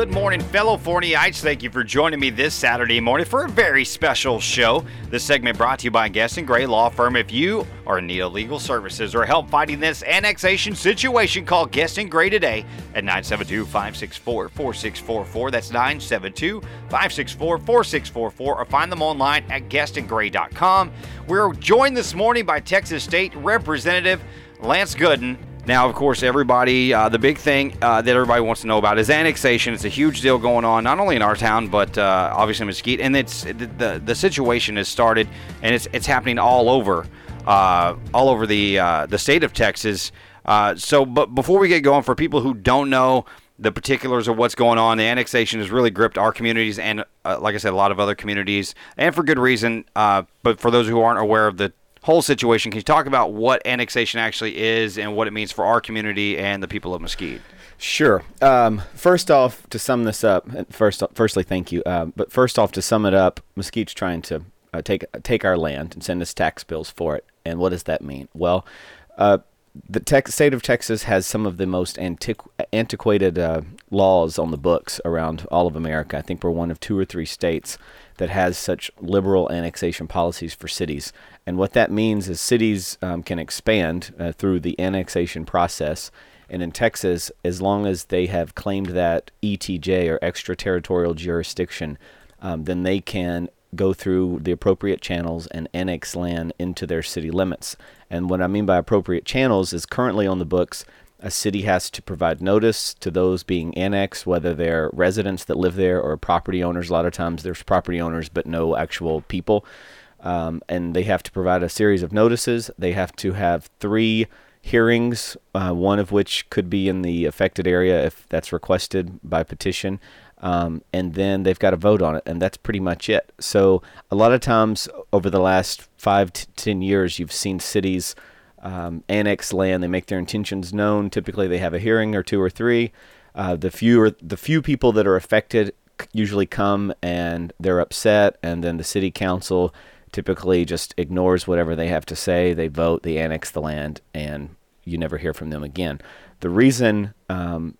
Good morning, fellow Forneyites. Thank you for joining me this Saturday morning for a very special show. This segment brought to you by Guest and Gray Law Firm. If you are in need of legal services or help fighting this annexation situation, call Guest and Gray today at 972-564-4644. That's 972-564-4644 or find them online at guestandgray.com. We're joined this morning by Texas State Representative Lance Gooden. Now, of course, everybody, uh, the big thing uh, that everybody wants to know about is annexation. It's a huge deal going on, not only in our town, but uh, obviously Mesquite. And it's the, the, situation has started, and it's it's happening all over, uh, all over the uh, the state of Texas. Uh, so, but before we get going, for people who don't know the particulars of what's going on, the annexation has really gripped our communities and, like I said, a lot of other communities, and for good reason. but for those who aren't aware of the whole situation. Can you talk about what annexation actually is and what it means for our community and the people of Mesquite? Sure. Um, first off, to sum this up, first, firstly, thank you. Uh, but first off, to sum it up, Mesquite's trying to uh, take take our land and send us tax bills for it. And what does that mean? Well, uh, the state of Texas has some of the most antiqu- antiquated uh, laws on the books around all of America. I think we're one of two or three states that has such liberal annexation policies for cities. And what that means is cities um, can expand uh, through the annexation process. And in Texas, as long as they have claimed that ETJ or extraterritorial jurisdiction, um, then they can go through the appropriate channels and annex land into their city limits. And what I mean by appropriate channels is currently on the books, a city has to provide notice to those being annexed, whether they're residents that live there or property owners. A lot of times there's property owners, but no actual people. Um, and they have to provide a series of notices. They have to have three hearings, uh, one of which could be in the affected area if that's requested by petition. Um, and then they've got to vote on it, and that's pretty much it. So, a lot of times over the last five to ten years, you've seen cities um, annex land. They make their intentions known. Typically, they have a hearing or two or three. Uh, the few the few people that are affected usually come and they're upset, and then the city council typically just ignores whatever they have to say. They vote, they annex the land, and you never hear from them again. The reason um,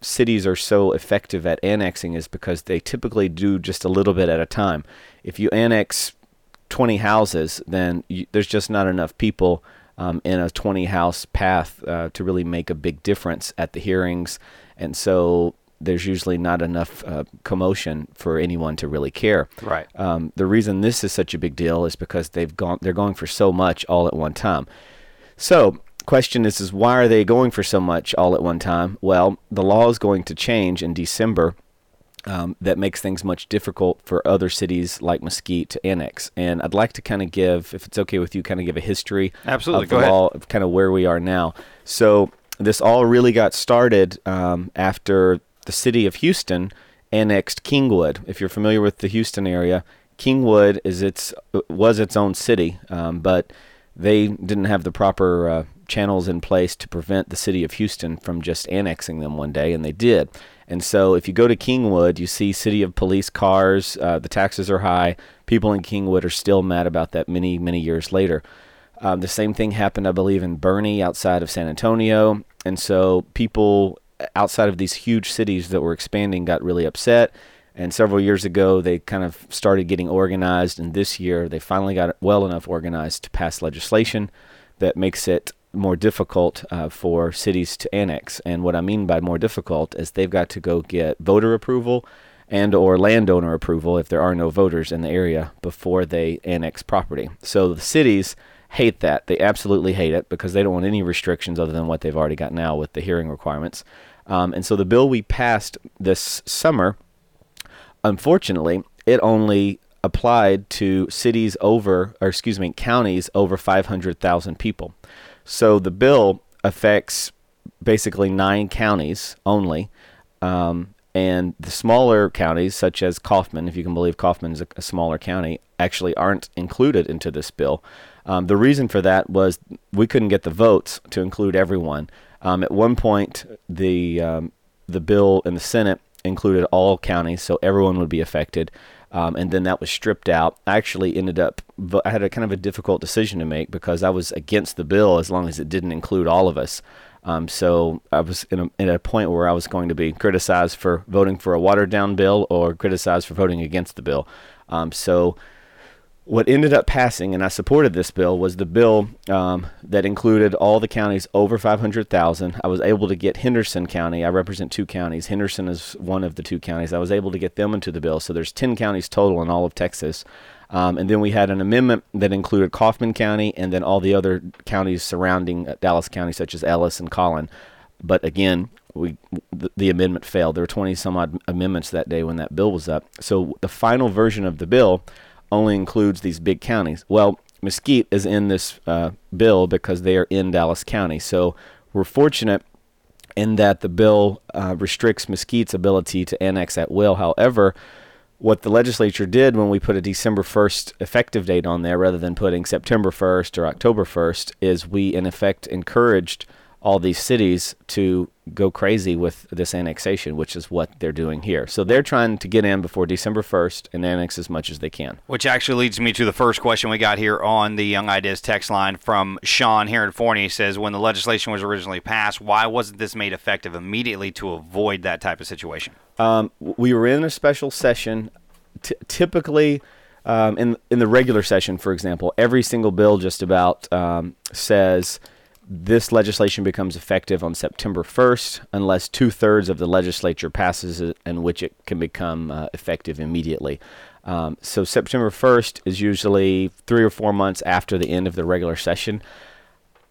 cities are so effective at annexing is because they typically do just a little bit at a time. If you annex 20 houses, then you, there's just not enough people um, in a 20 house path uh, to really make a big difference at the hearings. And so there's usually not enough uh, commotion for anyone to really care. Right. Um, the reason this is such a big deal is because they've gone they're going for so much all at one time. So question is is why are they going for so much all at one time? Well, the law is going to change in December um, that makes things much difficult for other cities like Mesquite to annex. And I'd like to kind of give, if it's okay with you, kind of give a history Absolutely. of the Go law, of kind of where we are now. So this all really got started um, after the city of Houston annexed Kingwood. If you're familiar with the Houston area, Kingwood is its was its own city, um, but they didn't have the proper uh, channels in place to prevent the city of Houston from just annexing them one day, and they did. And so if you go to Kingwood, you see city of police cars. Uh, the taxes are high. People in Kingwood are still mad about that many, many years later. Um, the same thing happened, I believe, in Boerne outside of San Antonio. And so people outside of these huge cities that were expanding got really upset. And several years ago, they kind of started getting organized. And this year, they finally got well enough organized to pass legislation that makes it more difficult uh, for cities to annex. And what I mean by more difficult is they've got to go get voter approval and or landowner approval if there are no voters in the area before they annex property. So the cities hate that. They absolutely hate it because they don't want any restrictions other than what they've already got now with the hearing requirements. Um, and so the bill we passed this summer, unfortunately, it only applied to cities over, or excuse me, counties over 500,000 people. So the bill affects basically nine counties only. Um, and the smaller counties, such as Kaufman, if you can believe Kaufman is a, a smaller county, actually aren't included into this bill. Um, the reason for that was we couldn't get the votes to include everyone. Um, at one point, the um, the bill in the Senate included all counties, so everyone would be affected um, and then that was stripped out. I actually ended up, I had a kind of a difficult decision to make because I was against the bill as long as it didn't include all of us. Um, so I was in a, in a point where I was going to be criticized for voting for a watered down bill or criticized for voting against the bill. Um, so what ended up passing, and I supported this bill, was the bill um, that included all the counties over 500,000. I was able to get Henderson County. I represent two counties. Henderson is one of the two counties. I was able to get them into the bill. So there's 10 counties total in all of Texas. Um, and then we had an amendment that included Kaufman County and then all the other counties surrounding uh, Dallas County, such as Ellis and Collin. But again, we the, the amendment failed. There were 20 some odd amendments that day when that bill was up. So the final version of the bill only includes these big counties. Well, Mesquite is in this uh, bill because they are in Dallas County. So we're fortunate in that the bill uh, restricts Mesquite's ability to annex at will. However, what the legislature did when we put a December 1st effective date on there rather than putting September 1st or October 1st is we, in effect, encouraged all these cities to go crazy with this annexation, which is what they're doing here. So they're trying to get in before December 1st and annex as much as they can. Which actually leads me to the first question we got here on the Young Ideas text line from Sean here in Forney. He says, When the legislation was originally passed, why wasn't this made effective immediately to avoid that type of situation? Um, we were in a special session. T- typically, um, in in the regular session, for example, every single bill just about um, says this legislation becomes effective on September 1st, unless two thirds of the legislature passes it, in which it can become uh, effective immediately. Um, so September 1st is usually three or four months after the end of the regular session.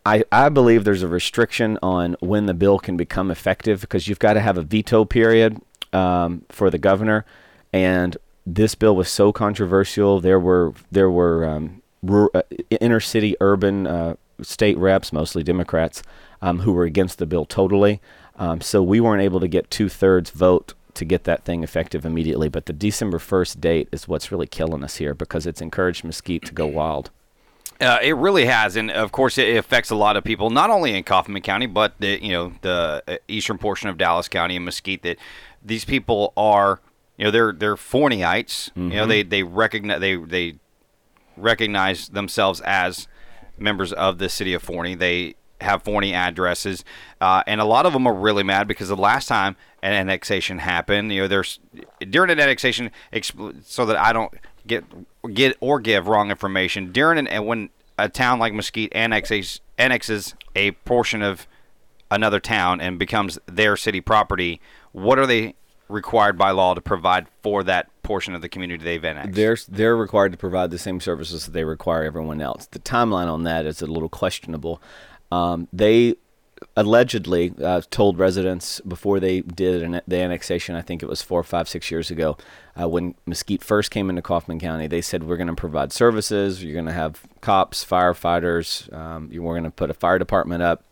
I, I believe there's a restriction on when the bill can become effective because you've got to have a veto period um, for the governor, and this bill was so controversial. There were there were um, uh, inner city urban uh, state reps, mostly Democrats, um, who were against the bill totally. Um, so we weren't able to get two thirds vote to get that thing effective immediately. But the December 1st date is what's really killing us here because it's encouraged Mesquite to go wild. Uh, it really has, and of course, it affects a lot of people, not only in Kaufman County, but the you know the uh, eastern portion of Dallas County and Mesquite. That these people are, you know, they're they're Forneyites. Mm-hmm. You know, they they recognize they they recognize themselves as members of the city of Forney. They have Forney addresses, uh, and a lot of them are really mad because the last time an annexation happened, you know, there's during an annexation, so that I don't get get or give wrong information during an and when a town like Mesquite annexes annexes a portion of another town and becomes their city property, what are they required by law to provide for that portion of the community they've annexed. They're they're required to provide the same services that they require everyone else. The timeline on that is a little questionable. Um, they allegedly uh, told residents before they did an, the annexation. I think it was four, five, six years ago, uh, when Mesquite first came into Kaufman County. They said we're going to provide services. You're going to have cops, firefighters. Um, we're going to put a fire department up.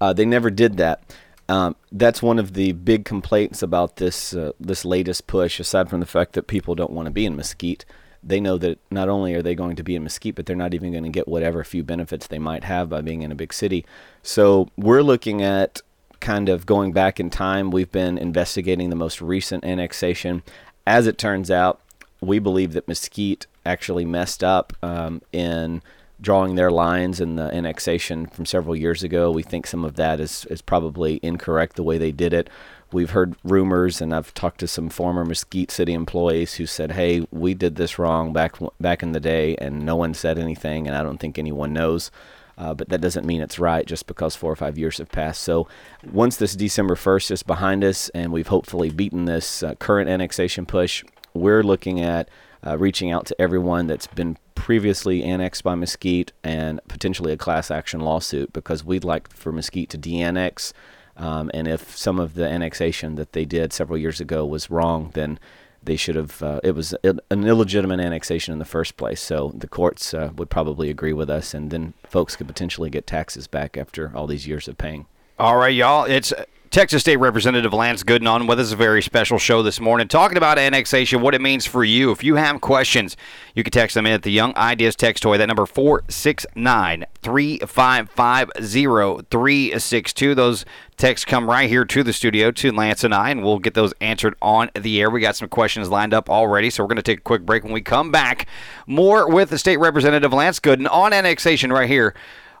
Uh, they never did that. Um, that's one of the big complaints about this uh, this latest push. Aside from the fact that people don't want to be in Mesquite, they know that not only are they going to be in Mesquite, but they're not even going to get whatever few benefits they might have by being in a big city. So we're looking at kind of going back in time. We've been investigating the most recent annexation. As it turns out, we believe that Mesquite actually messed up um, in drawing their lines in the annexation from several years ago. We think some of that is, is probably incorrect the way they did it. We've heard rumors, and I've talked to some former Mesquite City employees who said, "Hey, we did this wrong back back in the day, and no one said anything, and I don't think anyone knows." Uh, but that doesn't mean it's right just because four or five years have passed. So once this December 1st is behind us, and we've hopefully beaten this uh, current annexation push, we're looking at uh, reaching out to everyone that's been previously annexed by Mesquite and potentially a class action lawsuit because we'd like for Mesquite to de-annex. Um, and if some of the annexation that they did several years ago was wrong, then they should have. Uh, it was an illegitimate annexation in the first place. So the courts uh, would probably agree with us, and then folks could potentially get taxes back after all these years of paying. All right, y'all. It's Texas State Representative Lance Gooden on with us. A very special show this morning, talking about annexation, what it means for you. If you have questions, you can text them in at the Young Ideas text toy. That number four six nine three five five zero three six two. Those texts come right here to the studio to Lance and I, and we'll get those answered on the air. We got some questions lined up already, so we're going to take a quick break. When we come back, more with the State Representative Lance Gooden on annexation right here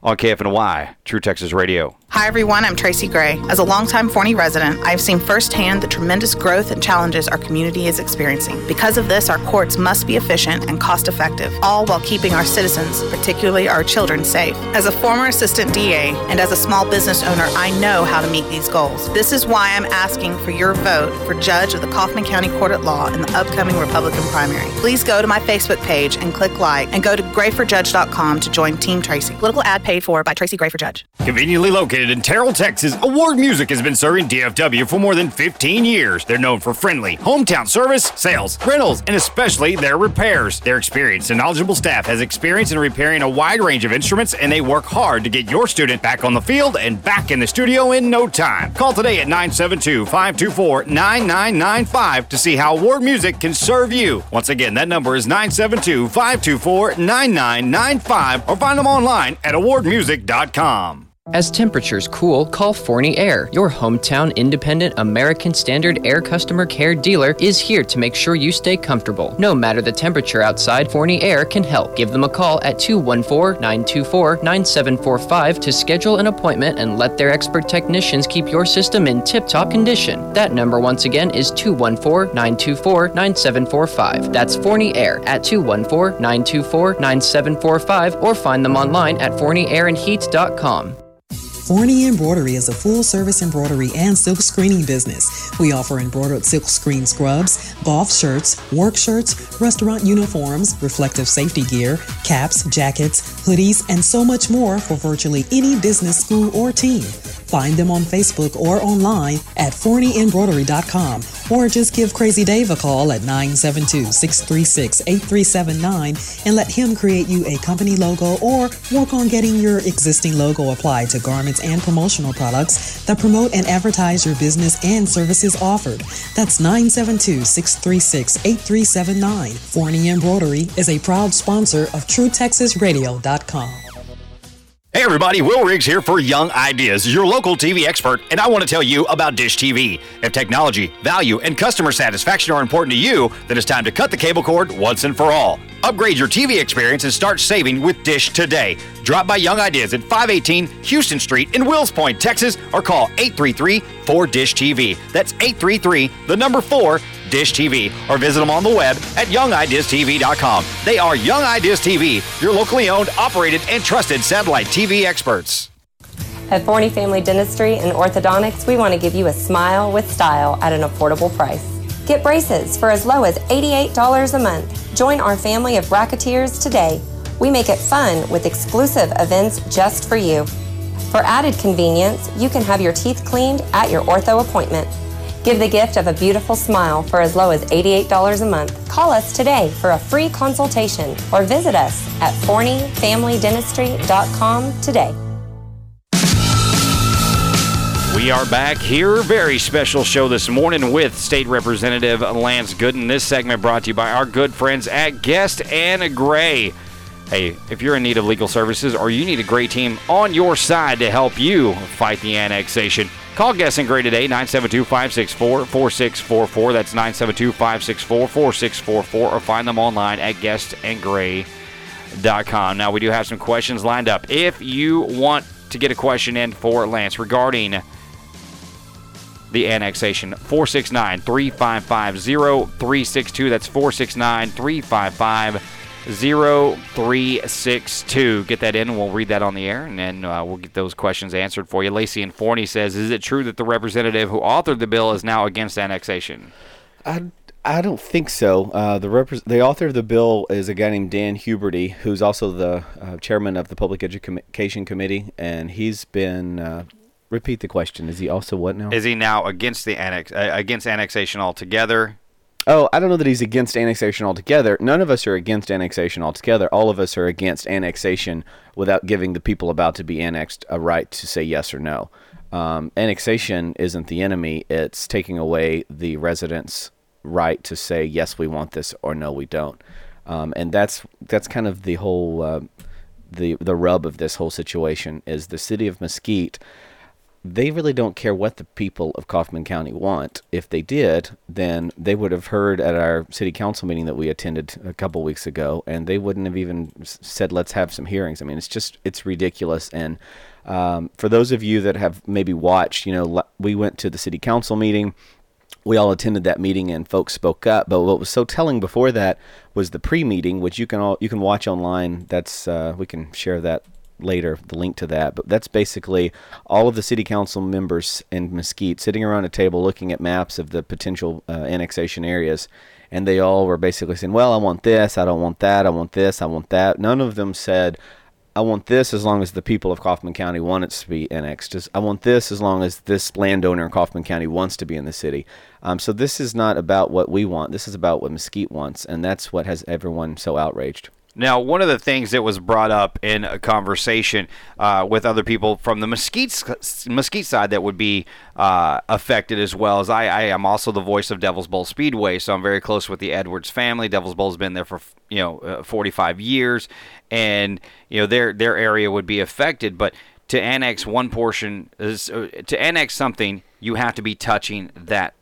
on KFNY, True Texas Radio. Hi, everyone. I'm Tracy Gray. As a longtime Forney resident, I've seen firsthand the tremendous growth and challenges our community is experiencing. Because of this, our courts must be efficient and cost effective, all while keeping our citizens, particularly our children, safe. As a former assistant DA and as a small business owner, I know how to meet these goals. This is why I'm asking for your vote for Judge of the Kaufman County Court at Law in the upcoming Republican primary. Please go to my Facebook page and click like, and go to grayforjudge.com to join Team Tracy. Political ad paid for by Tracy Gray for Judge. Conveniently located in Terrell, Texas, Award Music has been serving DFW for more than 15 years. They're known for friendly, hometown service, sales, rentals, and especially their repairs. Their experienced and knowledgeable staff has experience in repairing a wide range of instruments, and they work hard to get your student back on the field and back in the studio in no time. Call today at 972 524 9995 to see how Award Music can serve you. Once again, that number is 972 524 9995 or find them online at awardmusic.com. As temperatures cool, call Forney Air. Your hometown independent American Standard Air customer care dealer is here to make sure you stay comfortable. No matter the temperature outside, Forney Air can help. Give them a call at 214 924 9745 to schedule an appointment and let their expert technicians keep your system in tip top condition. That number, once again, is 214 924 9745. That's Forney Air at 214 924 9745 or find them online at forneyairandheat.com. Forney Embroidery is a full service embroidery and silk screening business. We offer embroidered silk screen scrubs, golf shirts, work shirts, restaurant uniforms, reflective safety gear, caps, jackets, hoodies, and so much more for virtually any business, school, or team. Find them on Facebook or online at forneyembroidery.com or just give Crazy Dave a call at 972 636 8379 and let him create you a company logo or work on getting your existing logo applied to garments and promotional products that promote and advertise your business and services offered. That's 972 636 8379. Forney Embroidery is a proud sponsor of TrueTexasRadio.com. Hey everybody, Will Riggs here for Young Ideas, your local TV expert, and I want to tell you about Dish TV. If technology, value, and customer satisfaction are important to you, then it's time to cut the cable cord once and for all. Upgrade your TV experience and start saving with Dish today. Drop by Young Ideas at 518 Houston Street in Wills Point, Texas, or call 833 4 Dish TV. That's 833 the number 4 Dish TV, or visit them on the web at youngideastv.com. They are Young Ideas TV, your locally owned, operated, and trusted satellite TV experts. At Forney Family Dentistry and Orthodontics, we want to give you a smile with style at an affordable price. Get braces for as low as $88 a month. Join our family of bracketeers today. We make it fun with exclusive events just for you. For added convenience, you can have your teeth cleaned at your ortho appointment. Give the gift of a beautiful smile for as low as $88 a month. Call us today for a free consultation or visit us at forneyfamilydentistry.com today. We are back here. Very special show this morning with State Representative Lance Gooden. This segment brought to you by our good friends at Guest and Gray. Hey, if you're in need of legal services or you need a great team on your side to help you fight the annexation, call Guest and Gray today, 972 564 4644. That's 972 564 4644, or find them online at guestandgray.com. Now, we do have some questions lined up. If you want to get a question in for Lance regarding the annexation. 469 355 0362. That's 469 355 0362. Get that in and we'll read that on the air and then uh, we'll get those questions answered for you. Lacey and Forney says Is it true that the representative who authored the bill is now against annexation? I, I don't think so. Uh, the repre- the author of the bill is a guy named Dan Huberty, who's also the uh, chairman of the Public Education Committee, and he's been. Uh, repeat the question. Is he also what now? Is he now against the annex uh, against annexation altogether? Oh, I don't know that he's against annexation altogether. None of us are against annexation altogether. All of us are against annexation without giving the people about to be annexed a right to say yes or no. Um, annexation isn't the enemy; it's taking away the residents' right to say yes, we want this, or no, we don't. Um, and that's that's kind of the whole uh, the the rub of this whole situation is the city of Mesquite they really don't care what the people of Kaufman County want. If they did, then they would have heard at our city council meeting that we attended a couple weeks ago, and they wouldn't have even said, "Let's have some hearings." I mean, it's just it's ridiculous. And um, for those of you that have maybe watched, you know, we went to the city council meeting we all attended that meeting and folks spoke up. But what was so telling before that was the pre-meeting, which you can all you can watch online. That's uh, we can share that later, the link to that. But that's basically all of the city council members in Mesquite sitting around a table looking at maps of the potential uh, annexation areas. And they all were basically saying, "Well, I want this. I don't want that. I want this. I want that." None of them said, I want this as long as the people of Kaufman County want it to be annexed. I want this as long as this landowner in Kaufman County wants to be in the city. Um, so this is not about what we want. This is about what Mesquite wants, and that's what has everyone so outraged. Now, one of the things that was brought up in a conversation uh, with other people from the Mesquite Mesquite side that would be uh, affected as well as I, I am also the voice of Devil's Bowl Speedway, so I'm very close with the Edwards family. Devil's Bowl's been there for you know uh, 45 years, and you know their their area would be affected. But to annex one portion, is, uh, to annex something, you have to be touching that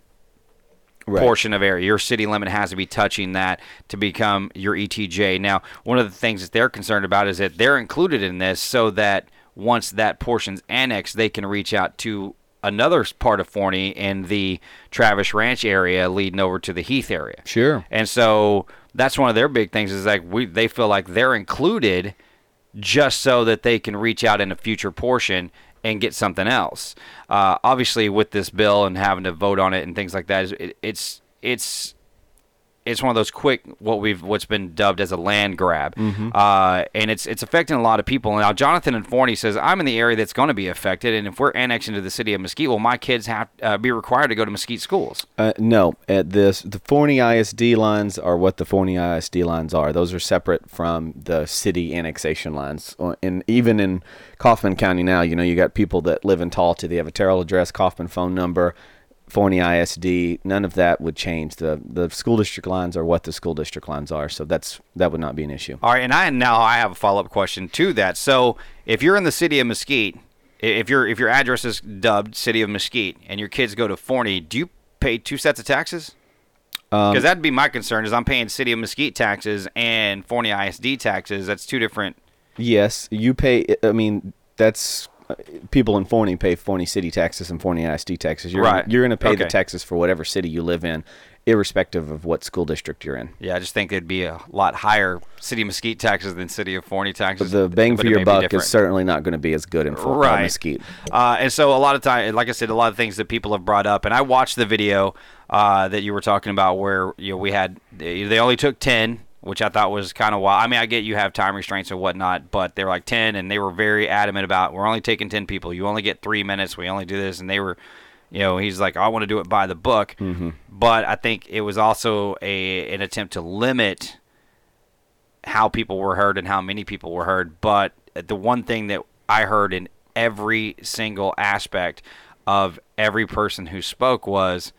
Right. portion of area. Your city limit has to be touching that to become your ETJ. Now, one of the things that they're concerned about is that they're included in this so that once that portion's annexed, they can reach out to another part of Forney in the Travis Ranch area leading over to the Heath area. Sure. And so that's one of their big things is like we they feel like they're included just so that they can reach out in a future portion and get something else. Uh, obviously, with this bill and having to vote on it and things like that, it, it's it's it's one of those quick what we've what's been dubbed as a land grab, uh, and it's it's affecting a lot of people. Now, Jonathan and Forney says I'm in the area that's going to be affected, and if we're annexed into the city of Mesquite, well, my kids have uh, be required to go to Mesquite schools. Uh, no, at this the Forney ISD lines are what the Forney ISD lines are. Those are separate from the city annexation lines. Uh, And even in Kaufman County now, you know, you got people that live in Talty. They have a Terrell address, Kaufman phone number, Forney ISD. None of that would change. The the school district lines are what the school district lines are. So that's that would not be an issue. All right, and I now I have a follow up question to that. So if you're in the city of Mesquite, if your if your address is dubbed City of Mesquite, and your kids go to Forney, do you pay two sets of taxes? Um, because that'd be my concern. Is I'm paying City of Mesquite taxes and Forney ISD taxes. That's two different. Yes, you pay. I mean, that's people in Forney pay Forney city taxes and Forney ISD taxes. You're Right. you're going to pay the taxes for whatever city you live in, irrespective of what school district you're in. Yeah, I just think it'd be a lot higher City Mesquite taxes than City of Forney taxes. The bang but for your buck is certainly not going to be as good in Fort right. Mesquite. Uh, and so a lot of time, like I said, a lot of things that people have brought up, and I watched the video uh, that you were talking about where you know we had they they only took ten, which I thought was kind of wild. I mean, I get you have time restraints and whatnot, but they were like ten, and they were very adamant about we're only taking ten people. You only get three minutes. We only do this, and they were. You know, he's like, I want to do it by the book, mm-hmm. but I think it was also a an attempt to limit how people were heard and how many people were heard. But the one thing that I heard in every single aspect of every person who spoke was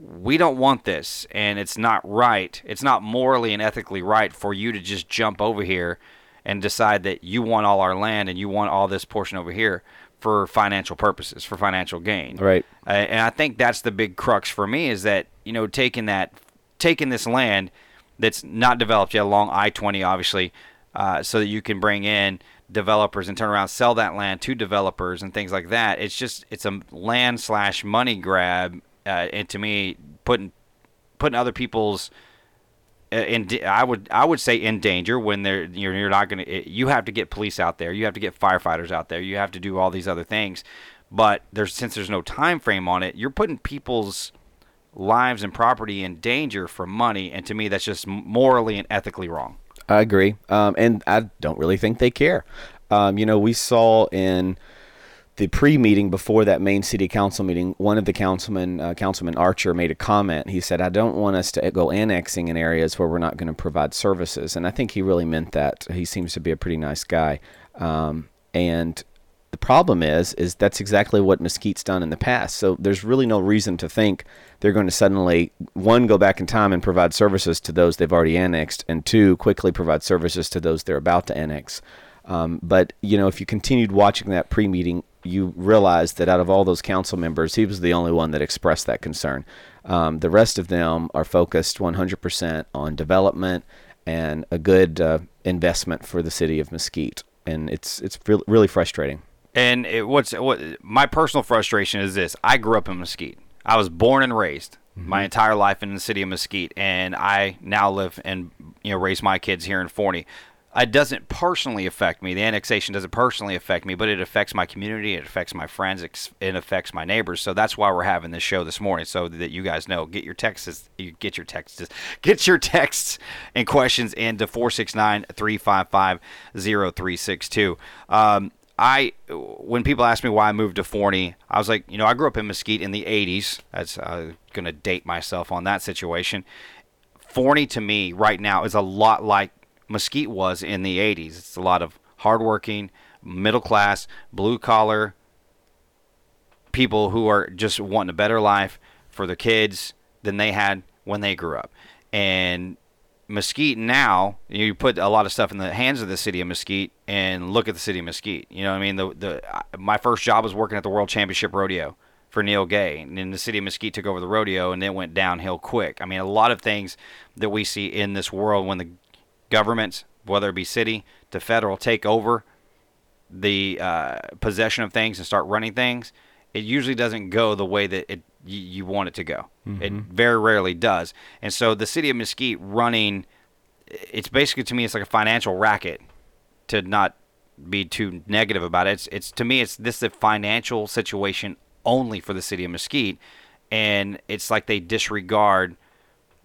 we don't want this and it's not right. It's not morally and ethically right for you to just jump over here and decide that you want all our land and you want all this portion over here for financial purposes, for financial gain. Right. Uh, and I think that's the big crux for me is that you know taking that taking this land that's not developed yet along I-20 obviously uh, so that you can bring in developers and turn around sell that land to developers and things like that it's just it's a land slash money grab uh, and to me putting putting other people's uh, in I would I would say in danger when they're you're, you're not going to you have to get police out there. You have to get firefighters out there. You have to do all these other things. But there's since there's no time frame on it you're putting people's lives and property in danger for money. And to me that's just morally and ethically wrong. I agree, um, and I don't really think they care. Um, you know, we saw in the pre-meeting before that main city council meeting, one of the councilmen, uh, Councilman Archer, made a comment. He said, "I don't want us to go annexing in areas where we're not going to provide services," and I think he really meant that. He seems to be a pretty nice guy, um, and the problem is, is that's exactly what Mesquite's done in the past. So there's really no reason to think they're going to suddenly one go back in time and provide services to those they've already annexed, and two quickly provide services to those they're about to annex. Um, but you know, if you continued watching that pre-meeting, you realized that out of all those council members, he was the only one that expressed that concern. Um, the rest of them are focused 100% on development and a good uh, investment for the city of Mesquite, and it's it's re- really frustrating. And it, what's what my personal frustration is this: I grew up in Mesquite. I was born and raised my entire life in the city of Mesquite, and I now live and you know raise my kids here in Forney. It doesn't personally affect me. The annexation doesn't personally affect me, but it affects my community. It affects my friends. It affects my neighbors. So that's why we're having this show this morning, so that you guys know. Get your texts. Get your texts. Get your texts and questions into 469-355-0362. Um, I when people ask me why I moved to Forney, I was like, you know, I grew up in Mesquite in the '80s. That's uh, gonna date myself on that situation. Forney to me right now is a lot like Mesquite was in the '80s. It's a lot of hardworking, middle class, blue collar people who are just wanting a better life for their kids than they had when they grew up. And Mesquite now, you put a lot of stuff in the hands of the city of Mesquite, and look at the city of Mesquite. You know, what I mean, the the my first job was working at the World Championship Rodeo for Neal Gay, and then the city of Mesquite took over the rodeo, and it went downhill quick. I mean, a lot of things that we see in this world when the governments, whether it be city to federal, take over the uh, possession of things and start running things, it usually doesn't go the way that it you, you want it to go. It very rarely does. And so the city of Mesquite running, it's basically to me it's like a financial racket. To not be too negative about it, it's it's to me it's this is a financial situation only for the city of Mesquite, and it's like they disregard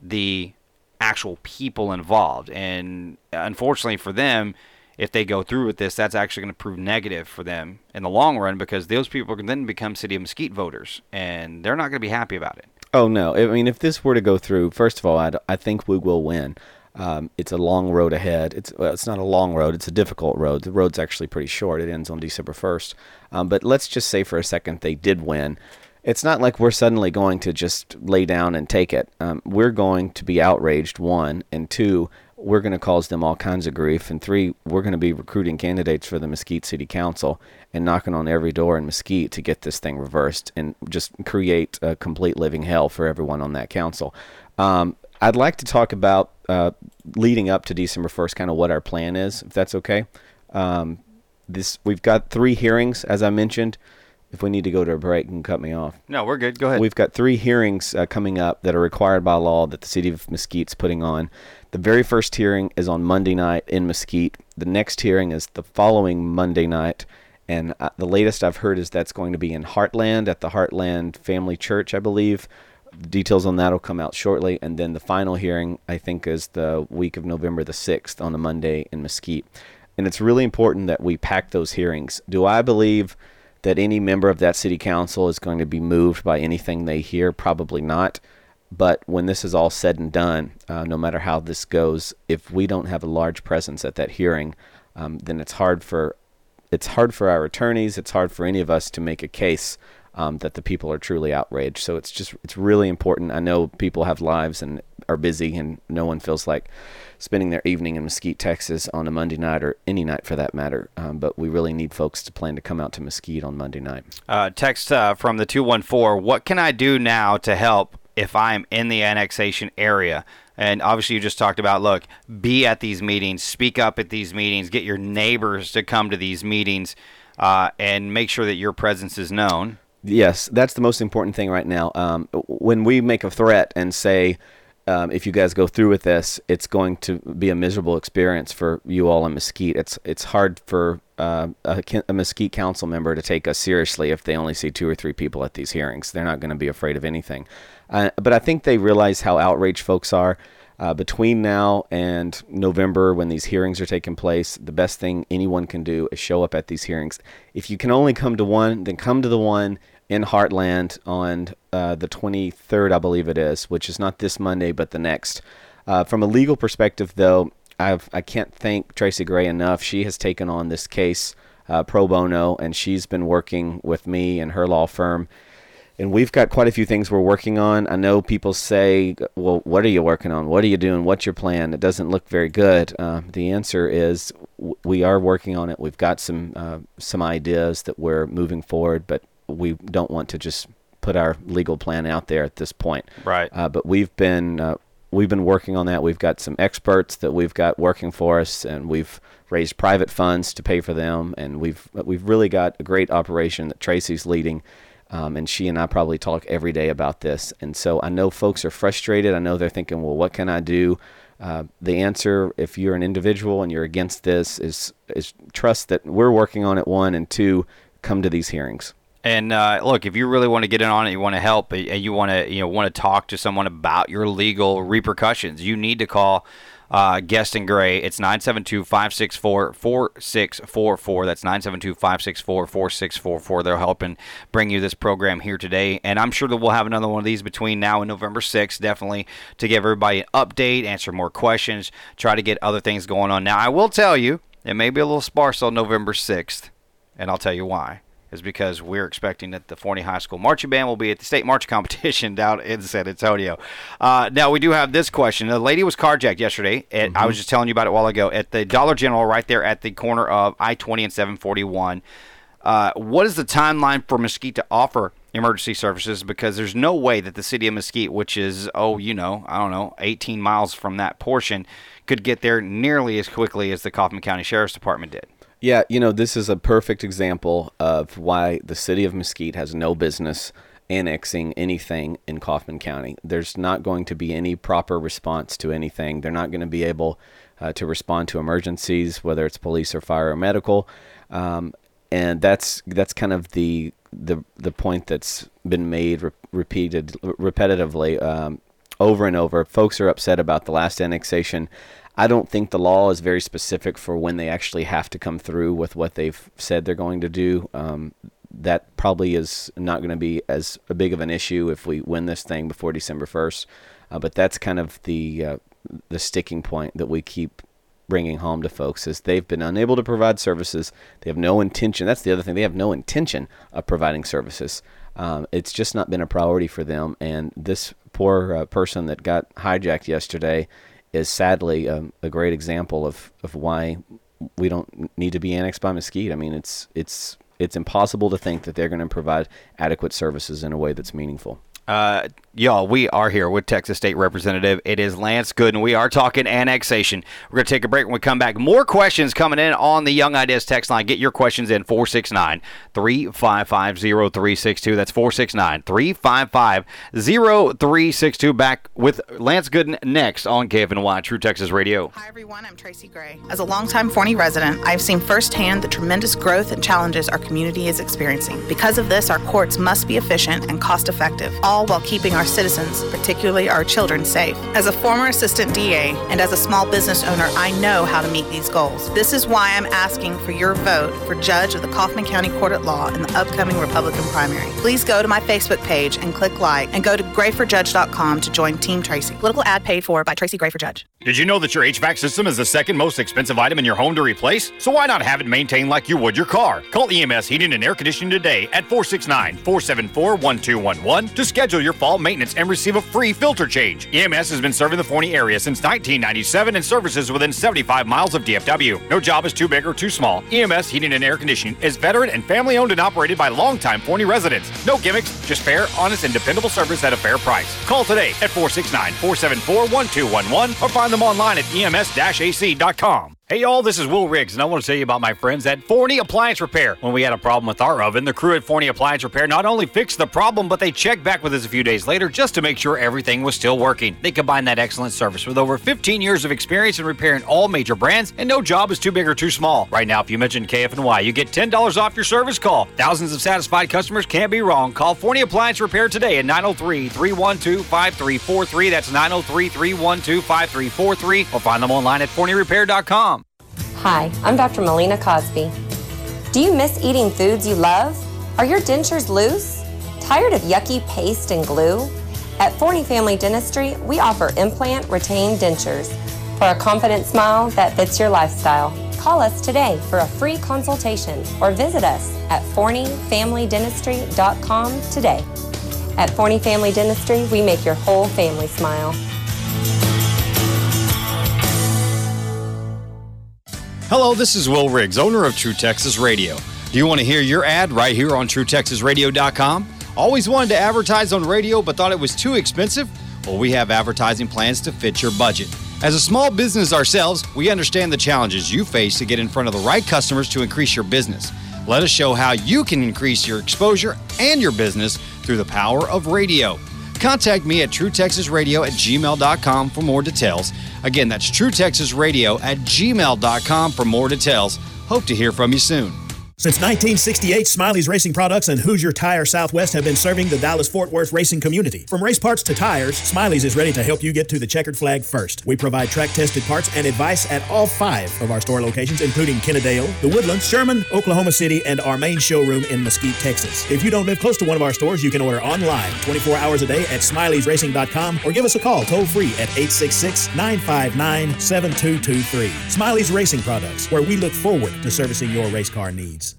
the actual people involved. And unfortunately for them, if they go through with this, that's actually going to prove negative for them in the long run because those people can then become City of Mesquite voters, and they're not going to be happy about it. Oh no! I mean, if this were to go through, first of all, I, I think we will win. Um, it's a long road ahead. It's well, it's not a long road. It's a difficult road. The road's actually pretty short. It ends on December first. Um, but let's just say for a second they did win. It's not like we're suddenly going to just lay down and take it. Um, we're going to be outraged. One and two, we're going to cause them all kinds of grief. And three, we're going to be recruiting candidates for the Mesquite City Council and knocking on every door in Mesquite to get this thing reversed and just create a complete living hell for everyone on that council. Um, I'd like to talk about uh, leading up to December 1st, kind of what our plan is, if that's okay. Um, this we've got three hearings, as I mentioned. If we need to go to a break, can cut me off. No, we're good. Go ahead. We've got three hearings uh, coming up that are required by law that the city of Mesquite's putting on. The very first hearing is on Monday night in Mesquite. The next hearing is the following Monday night. And uh, the latest I've heard is that's going to be in Heartland at the Heartland Family Church, I believe. Details on that will come out shortly. And then the final hearing, I think, is the week of November the 6th on a Monday in Mesquite. And it's really important that we pack those hearings. Do I believe that any member of that city council is going to be moved by anything they hear? Probably not. But when this is all said and done, uh, no matter how this goes, if we don't have a large presence at that hearing, um, then it's hard for it's hard for our attorneys. It's hard for any of us to make a case um, that the people are truly outraged. So it's just it's really important. I know people have lives and are busy, and no one feels like spending their evening in Mesquite, Texas, on a Monday night or any night for that matter. Um, but we really need folks to plan to come out to Mesquite on Monday night. Uh, text uh, from the 214 What can I do now to help if I'm in the annexation area? And obviously, you just talked about look, be at these meetings, speak up at these meetings, get your neighbors to come to these meetings, uh, and make sure that your presence is known. Yes, that's the most important thing right now. Um, when we make a threat and say, um, if you guys go through with this, it's going to be a miserable experience for you all in Mesquite. It's it's hard for uh, a, a Mesquite council member to take us seriously if they only see two or three people at these hearings. They're not going to be afraid of anything. Uh, but I think they realize how outraged folks are. Uh, between now and November, when these hearings are taking place, the best thing anyone can do is show up at these hearings. If you can only come to one, then come to the one in Heartland on uh, the 23rd, I believe it is, which is not this Monday, but the next. Uh, from a legal perspective, though, I've, I can't thank Tracy Gray enough. She has taken on this case uh, pro bono, and she's been working with me and her law firm and we've got quite a few things we're working on. I know people say, "Well, what are you working on? What are you doing? What's your plan?" It doesn't look very good. Uh, the answer is we are working on it. We've got some uh, some ideas that we're moving forward, but we don't want to just put our legal plan out there at this point. Right. Uh, but we've been uh, we've been working on that. We've got some experts that we've got working for us, and we've raised private funds to pay for them, and we've we've really got a great operation that Tracy's leading. Um, and she and I probably talk every day about this. And so I know folks are frustrated. I know they're thinking, well, what can I do? Uh, the answer, if you're an individual and you're against this, is is trust that we're working on it. One and two, come to these hearings. And uh, look, if you really want to get in on it, you want to help, and you want to you know want to talk to someone about your legal repercussions, you need to call uh, Guest and Gray. It's 972-564-4644. That's 972-564-4644. They're helping bring you this program here today. And I'm sure that we'll have another one of these between now and November 6th, definitely to give everybody an update, answer more questions, try to get other things going on. Now, I will tell you, it may be a little sparse on November 6th, and I'll tell you why is because we're expecting that the Forney High School marching band will be at the state march competition down in San Antonio. Uh, now we do have this question. The lady was carjacked yesterday. At, mm-hmm. I was just telling you about it a while ago at the Dollar General, right there at the corner of I twenty and seven forty one. Uh, what is the timeline for Mesquite to offer emergency services? Because there's no way that the city of Mesquite, which is oh you know I don't know 18 miles from that portion, could get there nearly as quickly as the Kaufman County Sheriff's Department did. Yeah, you know, this is a perfect example of why the city of Mesquite has no business annexing anything in Kaufman County. There's not going to be any proper response to anything. They're not going to be able uh, to respond to emergencies, whether it's police or fire or medical. Um, and that's that's kind of the the the point that's been made re- repeated repetitively um, over and over. Folks are upset about the last annexation. I don't think the law is very specific for when they actually have to come through with what they've said they're going to do. Um, that probably is not going to be as big of an issue if we win this thing before December 1st. Uh, but that's kind of the uh, the sticking point that we keep bringing home to folks is they've been unable to provide services. They have no intention. That's the other thing. They have no intention of providing services. Um, it's just not been a priority for them. And this poor uh, person that got hijacked yesterday is sadly um, a great example of, of why we don't need to be annexed by Mesquite. I mean, it's it's it's impossible to think that they're going to provide adequate services in a way that's meaningful. Uh, y'all, we are here with Texas State Representative. It is Lance Gooden. We are talking annexation. We're going to take a break when we come back. More questions coming in on the Young Ideas text line. Get your questions in 469 355 0362. That's 469 355 0362. Back with Lance Gooden next on KFNY True Texas Radio. Hi, everyone. I'm Tracy Gray. As a longtime Forney resident, I've seen firsthand the tremendous growth and challenges our community is experiencing. Because of this, our courts must be efficient and cost effective. All all while keeping our citizens, particularly our children, safe. As a former assistant DA and as a small business owner, I know how to meet these goals. This is why I'm asking for your vote for judge of the Kaufman County Court at Law in the upcoming Republican primary. Please go to my Facebook page and click like and go to grayforjudge.com to join Team Tracy. Political ad paid for by Tracy Gray for Judge. Did you know that your HVAC system is the second most expensive item in your home to replace? So why not have it maintained like you would your car? Call EMS Heating and Air Conditioning today at 469 474 1211 to schedule schedule your fall maintenance and receive a free filter change. EMS has been serving the Forney area since 1997 and services within 75 miles of DFW. No job is too big or too small. EMS Heating and Air Conditioning is veteran and family owned and operated by longtime Forney residents. No gimmicks, just fair, honest, and dependable service at a fair price. Call today at 469 474 1211 or find them online at ems-ac.com. Hey y'all, this is Will Riggs, and I want to tell you about my friends at Forney Appliance Repair. When we had a problem with our oven, the crew at Forney Appliance Repair not only fixed the problem, but they checked back with us a few days later just to make sure everything was still working. They combine that excellent service with over 15 years of experience in repairing all major brands, and no job is too big or too small. Right now, if you mention KFNY, you get $10 off your service call. Thousands of satisfied customers can't be wrong. Call Forney Appliance Repair today at 903 312 5343. That's 903 312 5343, or find them online at ForneyRepair.com. Hi, I'm Dr. Melina Cosby. Do you miss eating foods you love? Are your dentures loose? Tired of yucky paste and glue? At Forney Family Dentistry, we offer implant retained dentures for a confident smile that fits your lifestyle. Call us today for a free consultation or visit us at forneyfamilydentistry.com today. At Forney Family Dentistry, we make your whole family smile. Hello, this is Will Riggs, owner of True Texas Radio. Do you want to hear your ad right here on TrueTexasRadio.com? Always wanted to advertise on radio but thought it was too expensive? Well, we have advertising plans to fit your budget. As a small business ourselves, we understand the challenges you face to get in front of the right customers to increase your business. Let us show how you can increase your exposure and your business through the power of radio. Contact me at truetexasradio at gmail.com for more details. Again, that's truetexasradio at gmail.com for more details. Hope to hear from you soon. Since 1968, Smiley's Racing Products and Hoosier Tire Southwest have been serving the Dallas Fort Worth racing community. From race parts to tires, Smiley's is ready to help you get to the checkered flag first. We provide track tested parts and advice at all five of our store locations, including Kennedale, The Woodlands, Sherman, Oklahoma City, and our main showroom in Mesquite, Texas. If you don't live close to one of our stores, you can order online 24 hours a day at smileysracing.com or give us a call toll free at 866 959 7223. Smiley's Racing Products, where we look forward to servicing your race car needs.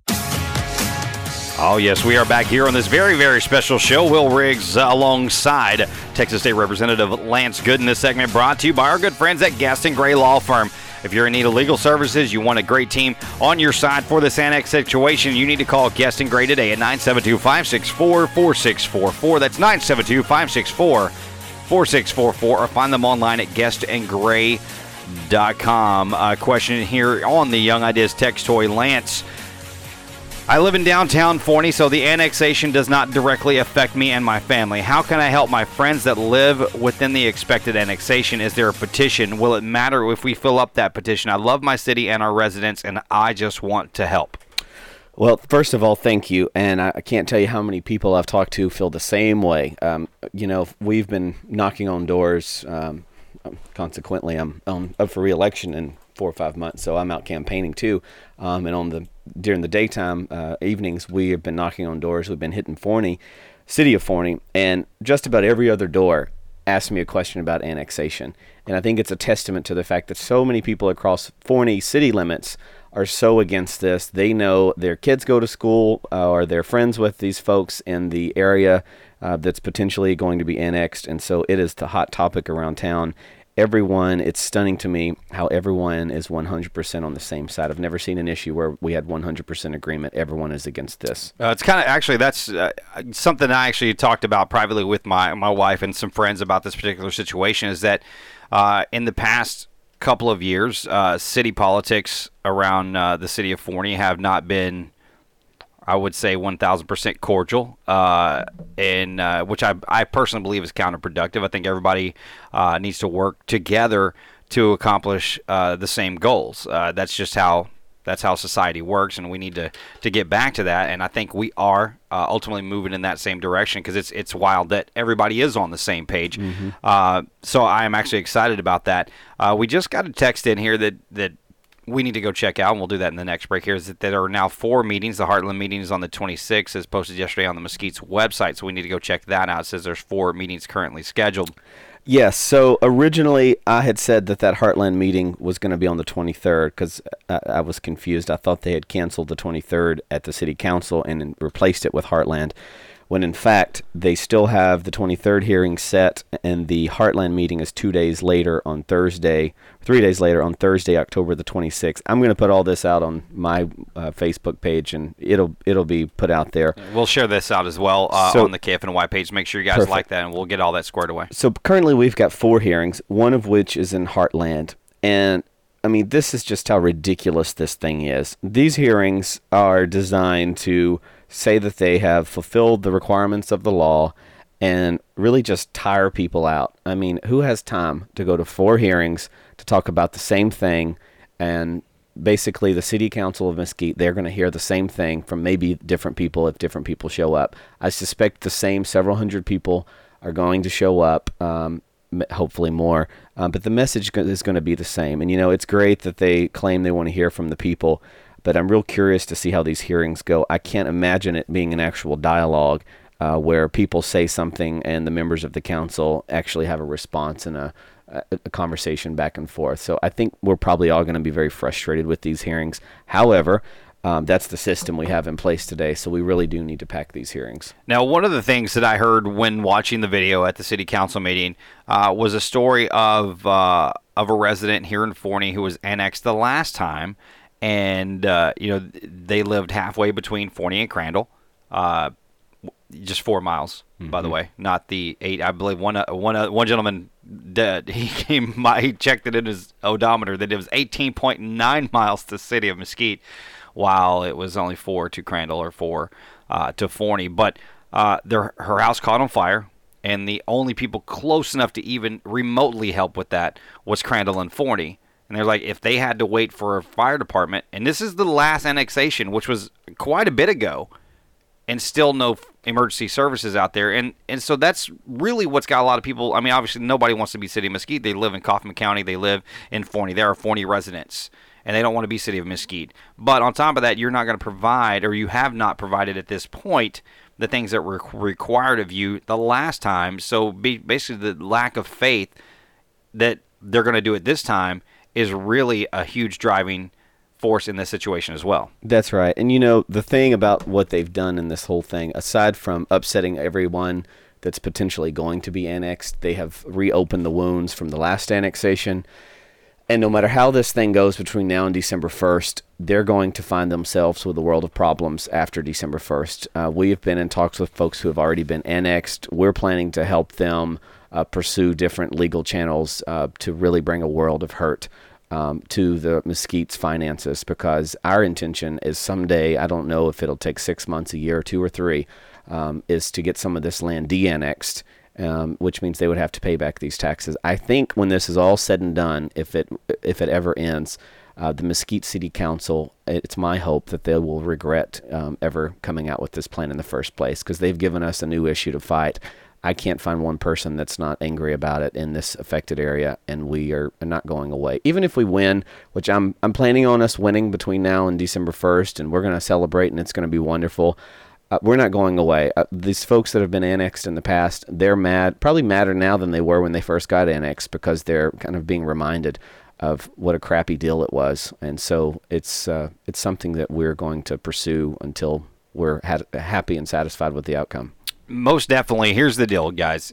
Oh, yes, we are back here on this very, very special show. Will Riggs uh, alongside Texas State Representative Lance Gooden. This segment brought to you by our good friends at Guest and Gray Law Firm. If you're in need of legal services, you want a great team on your side for this annex situation, you need to call Guest and Gray today at 972 564 4644. That's 972 564 4644, or find them online at guestandgray.com. Uh, question here on the Young Ideas text toy Lance. I live in downtown Forney, so the annexation does not directly affect me and my family. How can I help my friends that live within the expected annexation? Is there a petition? Will it matter if we fill up that petition? I love my city and our residents, and I just want to help. Well, first of all, thank you. And I, can't tell you how many people I've talked to feel the same way. Um, you know, we've been knocking on doors. Um, consequently, I'm up for reelection in four or five months, so I'm out campaigning too. Um, and on the during the daytime uh, evenings, we have been knocking on doors. We've been hitting Forney, city of Forney, and just about every other door asked me a question about annexation. And I think it's a testament to the fact that so many people across Forney city limits are so against this. They know their kids go to school uh, or they're friends with these folks in the area uh, that's potentially going to be annexed. And so it is the hot topic around town everyone it's stunning to me how everyone is 100% on the same side. I've never seen an issue where we had 100% agreement everyone is against this. Uh, it's kind of actually that's uh, something i actually talked about privately with my, my wife and some friends about this particular situation is that uh, in the past couple of years uh, city politics around uh, the city of forney have not been I would say 1,000% cordial, uh, and uh, which I, I personally believe is counterproductive. I think everybody uh, needs to work together to accomplish uh, the same goals. Uh, that's just how that's how society works, and we need to, to get back to that. And I think we are uh, ultimately moving in that same direction because it's it's wild that everybody is on the same page. Mm-hmm. so I am actually excited about that. we just got a text in here that that we need to go check out, and we'll do that in the next break here, is that there are now four meetings. The Heartland meeting is on the 26th, as posted yesterday on the Mesquite's website, so we need to go check that out. It says there's four meetings currently scheduled. Yes. So originally, I had said that that Heartland meeting was going to be on the 23rd because I, I, was confused. I thought they had canceled the 23rd at the city council and replaced it with Heartland when in fact they still have the 23rd hearing set and the Heartland meeting is two days later on Thursday, three days later on Thursday, October the 26th. I'm going to put all this out on my uh, Facebook page and it'll it'll be put out there. We'll share this out as well uh, so, on the KFNY page. Make sure you guys perfect. like that and we'll get all that squared away. So currently we've got four hearings, one of which is in Heartland. And I mean, this is just how ridiculous this thing is. These hearings are designed to say that they have fulfilled the requirements of the law and really just tire people out. I mean, who has time to go to four hearings to talk about the same thing and basically the city council of Mesquite, they're going to hear the same thing from maybe different people if different people show up. I suspect the same several hundred people are going to show up, um, hopefully more, um, but the message is going to be the same. And you know, it's great that they claim they want to hear from the people, but I'm real curious to see how these hearings go. I can't imagine it being an actual dialogue uh, where people say something and the members of the council actually have a response and a, a conversation back and forth. So I think we're probably all going to be very frustrated with these hearings. However, Um, that's the system we have in place today. So we really do need to pack these hearings. Now, one of the things that I heard when watching the video at the city council meeting uh, was a story of uh, of a resident here in Forney who was annexed the last time, and uh, you know they lived halfway between Forney and Crandall, uh, just four miles, by the way, not the eight. I believe one uh, one uh, one gentleman did, he came by, he checked it in his odometer that it was 18.9 miles to the city of Mesquite, while it was only four to Crandall or four uh, to Forney. But uh, their, her house caught on fire, and the only people close enough to even remotely help with that was Crandall and Forney. And they're like, if they had to wait for a fire department, and this is the last annexation, which was quite a bit ago, and still no emergency services out there. And and so that's really what's got a lot of people. I mean, obviously nobody wants to be City of Mesquite. They live in Kaufman County. They live in Forney. They are Forney residents, and they don't want to be City of Mesquite. But on top of that, you're not going to provide, or you have not provided at this point, the things that were required of you the last time. So basically, the lack of faith that they're going to do it this time is really a huge driving force in this situation as well. That's right. And you know, the thing about what they've done in this whole thing, aside from upsetting everyone that's potentially going to be annexed, they have reopened the wounds from the last annexation. And no matter how this thing goes between now and December 1st, they're going to find themselves with a world of problems after December 1st. Uh, we have been in talks with folks who have already been annexed. We're planning to help them uh, pursue different legal channels uh, to really bring a world of hurt um, to the Mesquite's finances because our intention is someday, I don't know if it'll take six months, a year, two or three, um, is to get some of this land de annexed. Um, which means they would have to pay back these taxes. I think when this is all said and done, if it if it ever ends, uh, the Mesquite City Council, it's my hope that they will regret um, ever coming out with this plan in the first place because they've given us a new issue to fight. I can't find one person that's not angry about it in this affected area, and we are not going away. Even if we win, which I'm I'm planning on us winning between now and December 1st, and we're going to celebrate, and it's going to be wonderful. Uh, we're not going away. Uh, these folks that have been annexed in the past, they're mad, probably madder now than they were when they first got annexed because they're kind of being reminded of what a crappy deal it was, and so it's uh, it's something that we're going to pursue until we're ha- happy and satisfied with the outcome most definitely. Here's the deal, guys.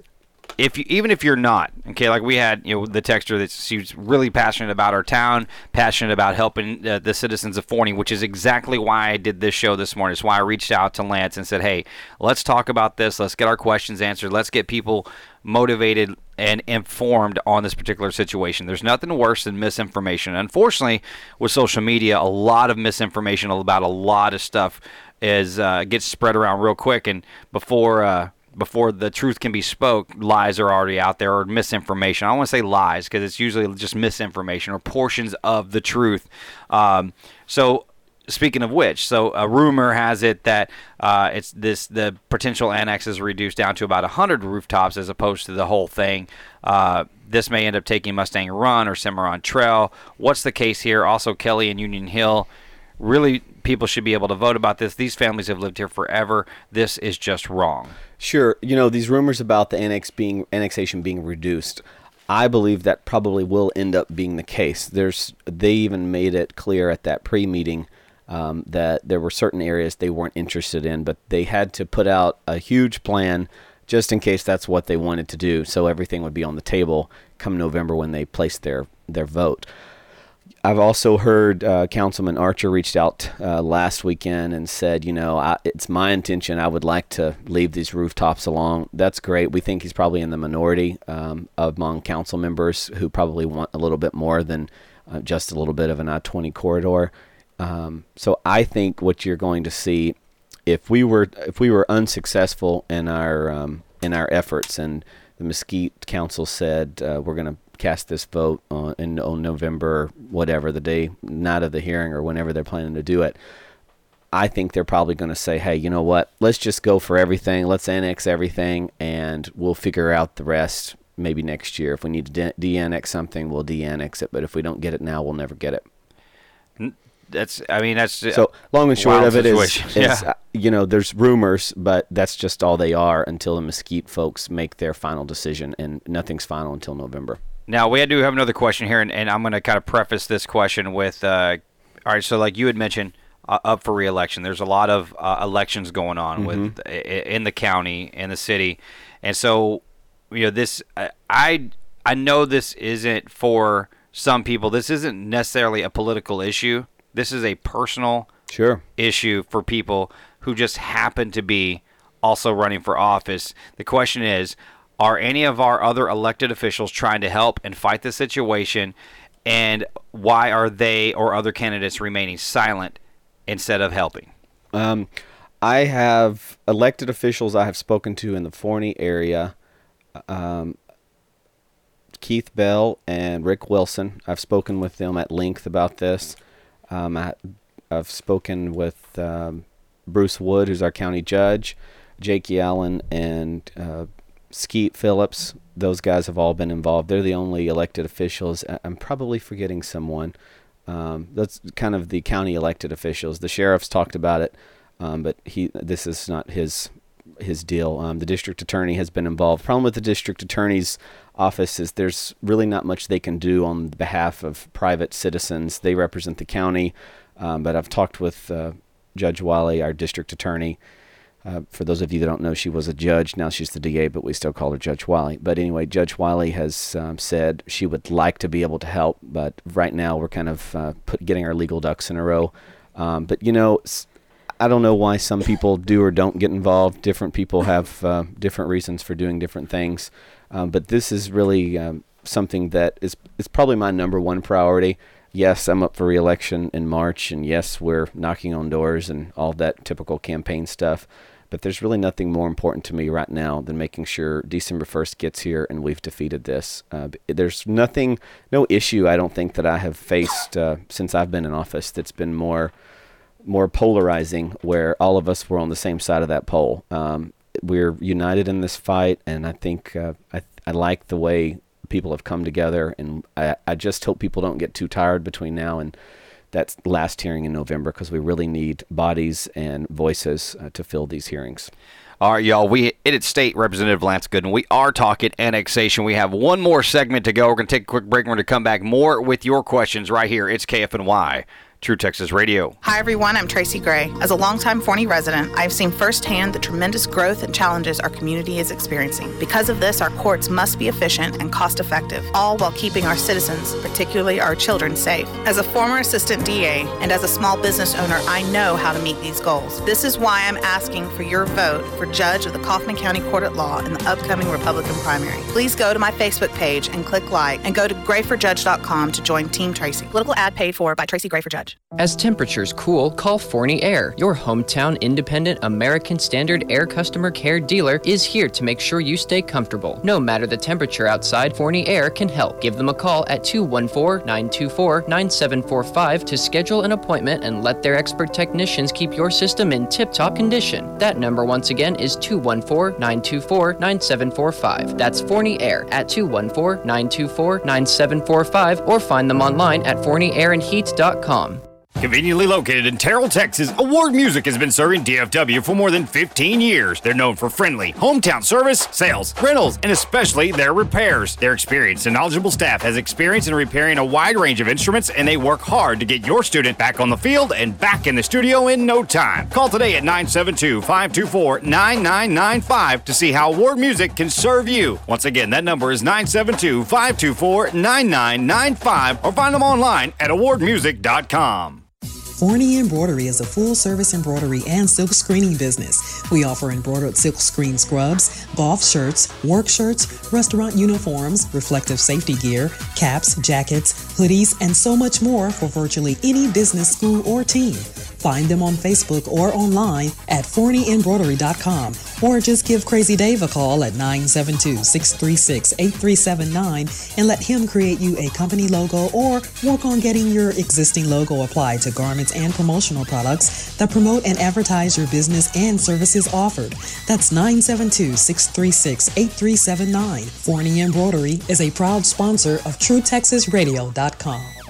If you, even if you're not okay, like we had, you know, the texture that she's really passionate about our town, passionate about helping uh, the citizens of Forney, which is exactly why I did this show this morning. It's why I reached out to Lance and said, "Hey, let's talk about this. Let's get our questions answered. Let's get people motivated and informed on this particular situation. There's nothing worse than misinformation. Unfortunately, with social media, a lot of misinformation about a lot of stuff is uh, gets spread around real quick, and before uh, before the truth can be spoke, lies are already out there or misinformation. I don't want to say lies because it's usually just misinformation or portions of the truth. Um, so speaking of which, so a rumor has it that uh, it's this the potential annex is reduced down to about 100 rooftops as opposed to the whole thing. Uh, this may end up taking Mustang Run or Cimarron Trail. What's the case here? Also, Kelly and Union Hill really people should be able to vote about this. These families have lived here forever. This is just wrong. Sure, you know these rumors about the annex being annexation being reduced. I believe that probably will end up being the case. There's they even made it clear at that pre-meeting um, that there were certain areas they weren't interested in, but they had to put out a huge plan just in case that's what they wanted to do, so everything would be on the table come November when they placed their their vote. I've also heard uh, Councilman Archer reached out uh, last weekend and said, you know, I, it's my intention. I would like to leave these rooftops alone. That's great. We think he's probably in the minority um, among council members who probably want a little bit more than uh, just a little bit of an I 20 corridor. Um, so I think what you're going to see, if we were if we were unsuccessful in our um, in our efforts, and the Mesquite Council said uh, we're going to cast this vote on, in, on November, whatever the day, night of the hearing, or whenever they're planning to do it. I think they're probably going to say, hey, you know what? Let's just go for everything. Let's annex everything, and we'll figure out the rest maybe next year. If we need to de annex something, we'll de annex it. But if we don't get it now, we'll never get it. That's, I mean, that's so long and short of it is, is yeah. uh, you know, there's rumors, but that's just all they are until the Mesquite folks make their final decision, and nothing's final until November. Now we do have another question here, and, and I'm going to kind of preface this question with, uh, all right, so like you had mentioned, uh, up for reelection. There's a lot of uh, elections going on with in the county and the city, and so you know this. I- I I know this isn't for some people. This isn't necessarily a political issue. This is a personal Sure. issue for people who just happen to be also running for office. The question is are any of our other elected officials trying to help and fight the situation? And why are they or other candidates remaining silent instead of helping? Um, I have elected officials I have spoken to in the Forney area. Um, Keith Bell and Rick Wilson. I've spoken with them at length about this. Um, I, I've spoken with um, Bruce Wood, who's our county judge, Jakey Allen, and uh, Skeet Phillips. Those guys have all been involved. They're the only elected officials. I'm probably forgetting someone. Um, that's kind of the county elected officials. The sheriff's talked about it, um, but he this is not his his deal. Um, the district attorney has been involved. Problem with the district attorney's office is there's really not much they can do on behalf of private citizens. They represent the county, um, but I've talked with uh, Judge Wiley, our district attorney. Uh, for those of you that don't know, she was a judge. Now she's the DA, but we still call her Judge Wiley. But anyway, Judge Wiley has um, said she would like to be able to help, but right now we're kind of uh, put, getting our legal ducks in a row. Um, but you know, I don't know why some people do or don't get involved. Different people have uh, different reasons for doing different things. Um, but this is really um, something that is is probably my number one priority. Yes, I'm up for reelection in March, and yes, we're knocking on doors and all that typical campaign stuff. But there's really nothing more important to me right now than making sure December 1st gets here and we've defeated this. Uh, there's nothing, no issue I don't think that I have faced uh, since I've been in office that's been more more polarizing where all of us were on the same side of that pole. Um, we're united in this fight, and I think uh, I, I like the way people have come together, and I, I just hope people don't get too tired between now and that last hearing in November because we really need bodies and voices uh, to fill these hearings. All right, y'all. We it is State Representative Lance Gooden. We are talking annexation. We have one more segment to go. We're going to take a quick break. We're going to come back more with your questions right here. It's KFNY, True Texas Radio. Hi, everyone. I'm Tracy Gray. As a longtime Forney resident, I've seen firsthand the tremendous growth and challenges our community is experiencing. Because of this, our courts must be efficient and cost effective, all while keeping our citizens, particularly our children, safe. As a former assistant DA and as a small business owner, I know how to meet these goals. This is why I'm asking for your vote for judge of the Kaufman County Court at Law in the upcoming Republican primary. Please go to my Facebook page and click like, and go to grayforjudge.com to join Team Tracy. Political ad paid for by Tracy Gray for Judge. As temperatures cool, call Forney Air. Your hometown independent American Standard Air customer care dealer is here to make sure you stay comfortable. No matter the temperature outside, Forney Air can help. Give them a call at 214 924 9745 to schedule an appointment and let their expert technicians keep your system in tip top condition. That number, once again, is 214 924 9745. That's Forney Air at 214 924 9745 or find them online at forneyairandheat.com. Conveniently located in Terrell, Texas, Award Music has been serving DFW for more than 15 years. They're known for friendly, hometown service, sales, rentals, and especially their repairs. Their experienced and knowledgeable staff has experience in repairing a wide range of instruments, and they work hard to get your student back on the field and back in the studio in no time. Call today at 972 524 9995 to see how Award Music can serve you. Once again, that number is 972 524 9995 or find them online at awardmusic.com. Forney Embroidery is a full service embroidery and silk screening business. We offer embroidered silk screen scrubs, golf shirts, work shirts, restaurant uniforms, reflective safety gear, caps, jackets, hoodies, and so much more for virtually any business, school, or team. Find them on Facebook or online at forneyembroidery.com or just give Crazy Dave a call at 972 636 8379 and let him create you a company logo or work on getting your existing logo applied to garments and promotional products that promote and advertise your business and services offered. That's 972 636 8379. Forney Embroidery is a proud sponsor of TrueTexasRadio.com.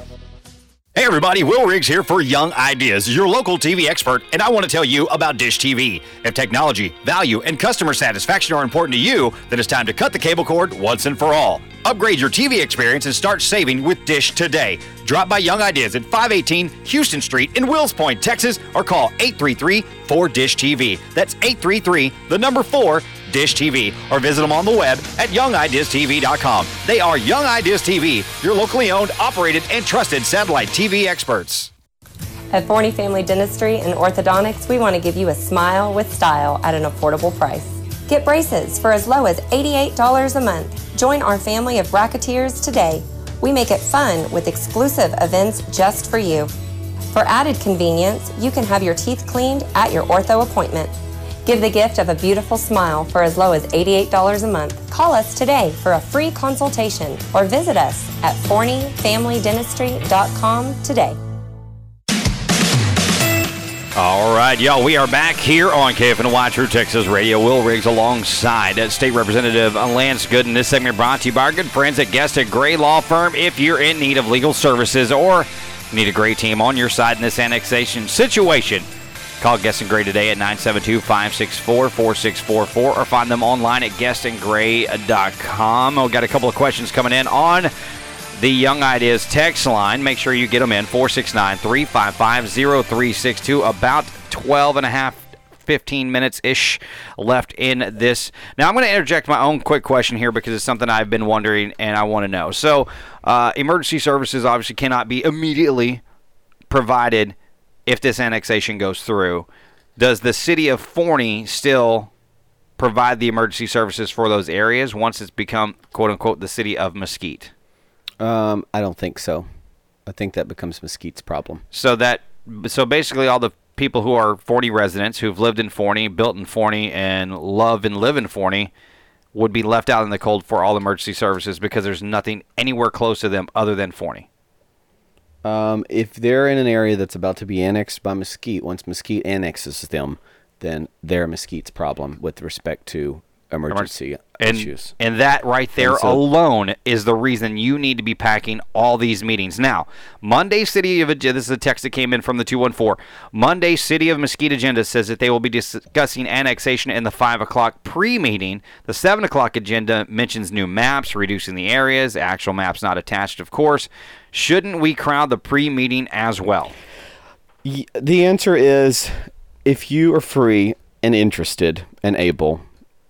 Hey everybody, Will Riggs here for Young Ideas, your local TV expert, and I want to tell you about Dish TV. If technology, value, and customer satisfaction are important to you, then it's time to cut the cable cord once and for all. Upgrade your TV experience and start saving with Dish today. Drop by Young Ideas at 518 Houston Street in Wills Point, Texas, or call 833 4 Dish TV. That's 833 the number 4 Dish TV, or visit them on the web at youngideastv.com. They are Young Ideas TV, your locally owned, operated, and trusted satellite TV experts. At Forney Family Dentistry and Orthodontics, we want to give you a smile with style at an affordable price. Get braces for as low as $88 a month. Join our family of bracketeers today. We make it fun with exclusive events just for you. For added convenience, you can have your teeth cleaned at your ortho appointment. Give the gift of a beautiful smile for as low as $88 a month. Call us today for a free consultation or visit us at forneyfamilydentistry.com today. All right, y'all, we are back here on KFNY True Texas Radio. Will Riggs alongside uh, State Representative Lance Gooden. This segment brought to you by our good friends at Guest and Gray Law Firm. If you're in need of legal services or need a great team on your side in this annexation situation, call Guest and Gray today at 972-564-4644 or find them online at guestandgray.com. We've got a couple of questions coming in on the Young Ideas text line. Make sure you get them in 469 355 0362. About 12 and a half, 15 minutes ish left in this. Now, I'm going to interject my own quick question here because it's something I've been wondering and I want to know. So, uh, emergency services obviously cannot be immediately provided if this annexation goes through. Does the city of Forney still provide the emergency services for those areas once it's become, quote unquote, the city of Mesquite? Um, I don't think so. I think that becomes Mesquite's problem. So that so basically all the people who are Forney residents who've lived in Forney, built in Forney, and love and live in Forney would be left out in the cold for all emergency services because there's nothing anywhere close to them other than Forney. Um, if they're in an area that's about to be annexed by Mesquite, once Mesquite annexes them, then they're Mesquite's problem with respect to emergency and, issues. And that right there so- alone is the reason you need to be packing all these meetings. Now, Monday City of Agenda, this is a text that came in from the 214. Monday City of Mesquite Agenda says that they will be discussing annexation in the 5 o'clock pre meeting. The 7 o'clock agenda mentions new maps, reducing the areas, actual maps not attached, of course. Shouldn't we crowd the pre meeting as well? The answer is if you are free and interested and able,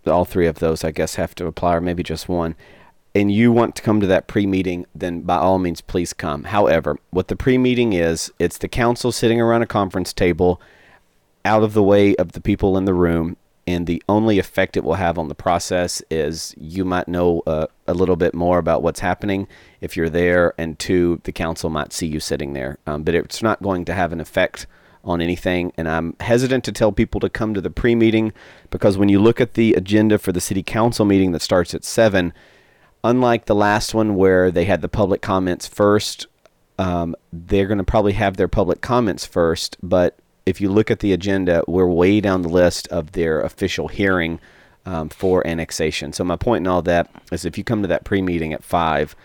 all three of those, I guess, have to apply, or maybe just one, and you want to come to that pre meeting, then by all means, please come. However, what the pre meeting is, it's the council sitting around a conference table out of the way of the people in the room. And the only effect it will have on the process is you might know uh, a little bit more about what's happening if you're there, and two, the council might see you sitting there. Um, but it's not going to have an effect on anything. And I'm hesitant to tell people to come to the pre meeting because when you look at the agenda for the city council meeting that starts at 7, unlike the last one where they had the public comments first, um, they're going to probably have their public comments first. But if you look at the agenda, we're way down the list of their official hearing um, for annexation. So my point in all that is, if you come to that pre-meeting at five,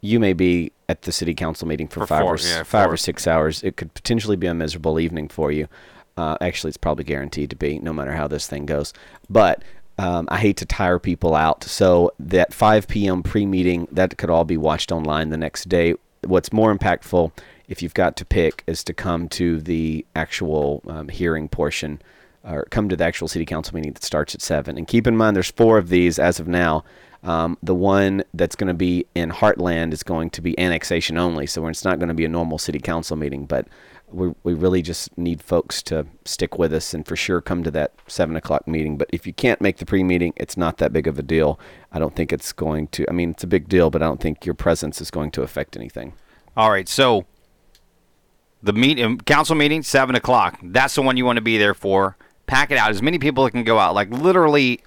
you may be at the city council meeting for, For five four, or yeah, five four. or six hours. It could potentially be a miserable evening for you. Uh, actually, it's probably guaranteed to be, no matter how this thing goes. But um, I hate to tire people out. So that 5 p.m. pre-meeting that could all be watched online the next day. What's more impactful, if you've got to pick, is to come to the actual um, hearing portion, or come to the actual city council meeting that starts at seven. And keep in mind, there's four of these as of now. Um, the one that's going to be in Heartland is going to be annexation only, so it's not going to be a normal city council meeting. But we we really just need folks to stick with us and for sure come to that seven o'clock meeting. But if you can't make the pre-meeting, it's not that big of a deal. I don't think it's going to. I mean, it's a big deal, but I don't think your presence is going to affect anything. All right, so the meet um, council meeting seven o'clock. That's the one you want to be there for. Pack it out. As many people that can go out. Like literally,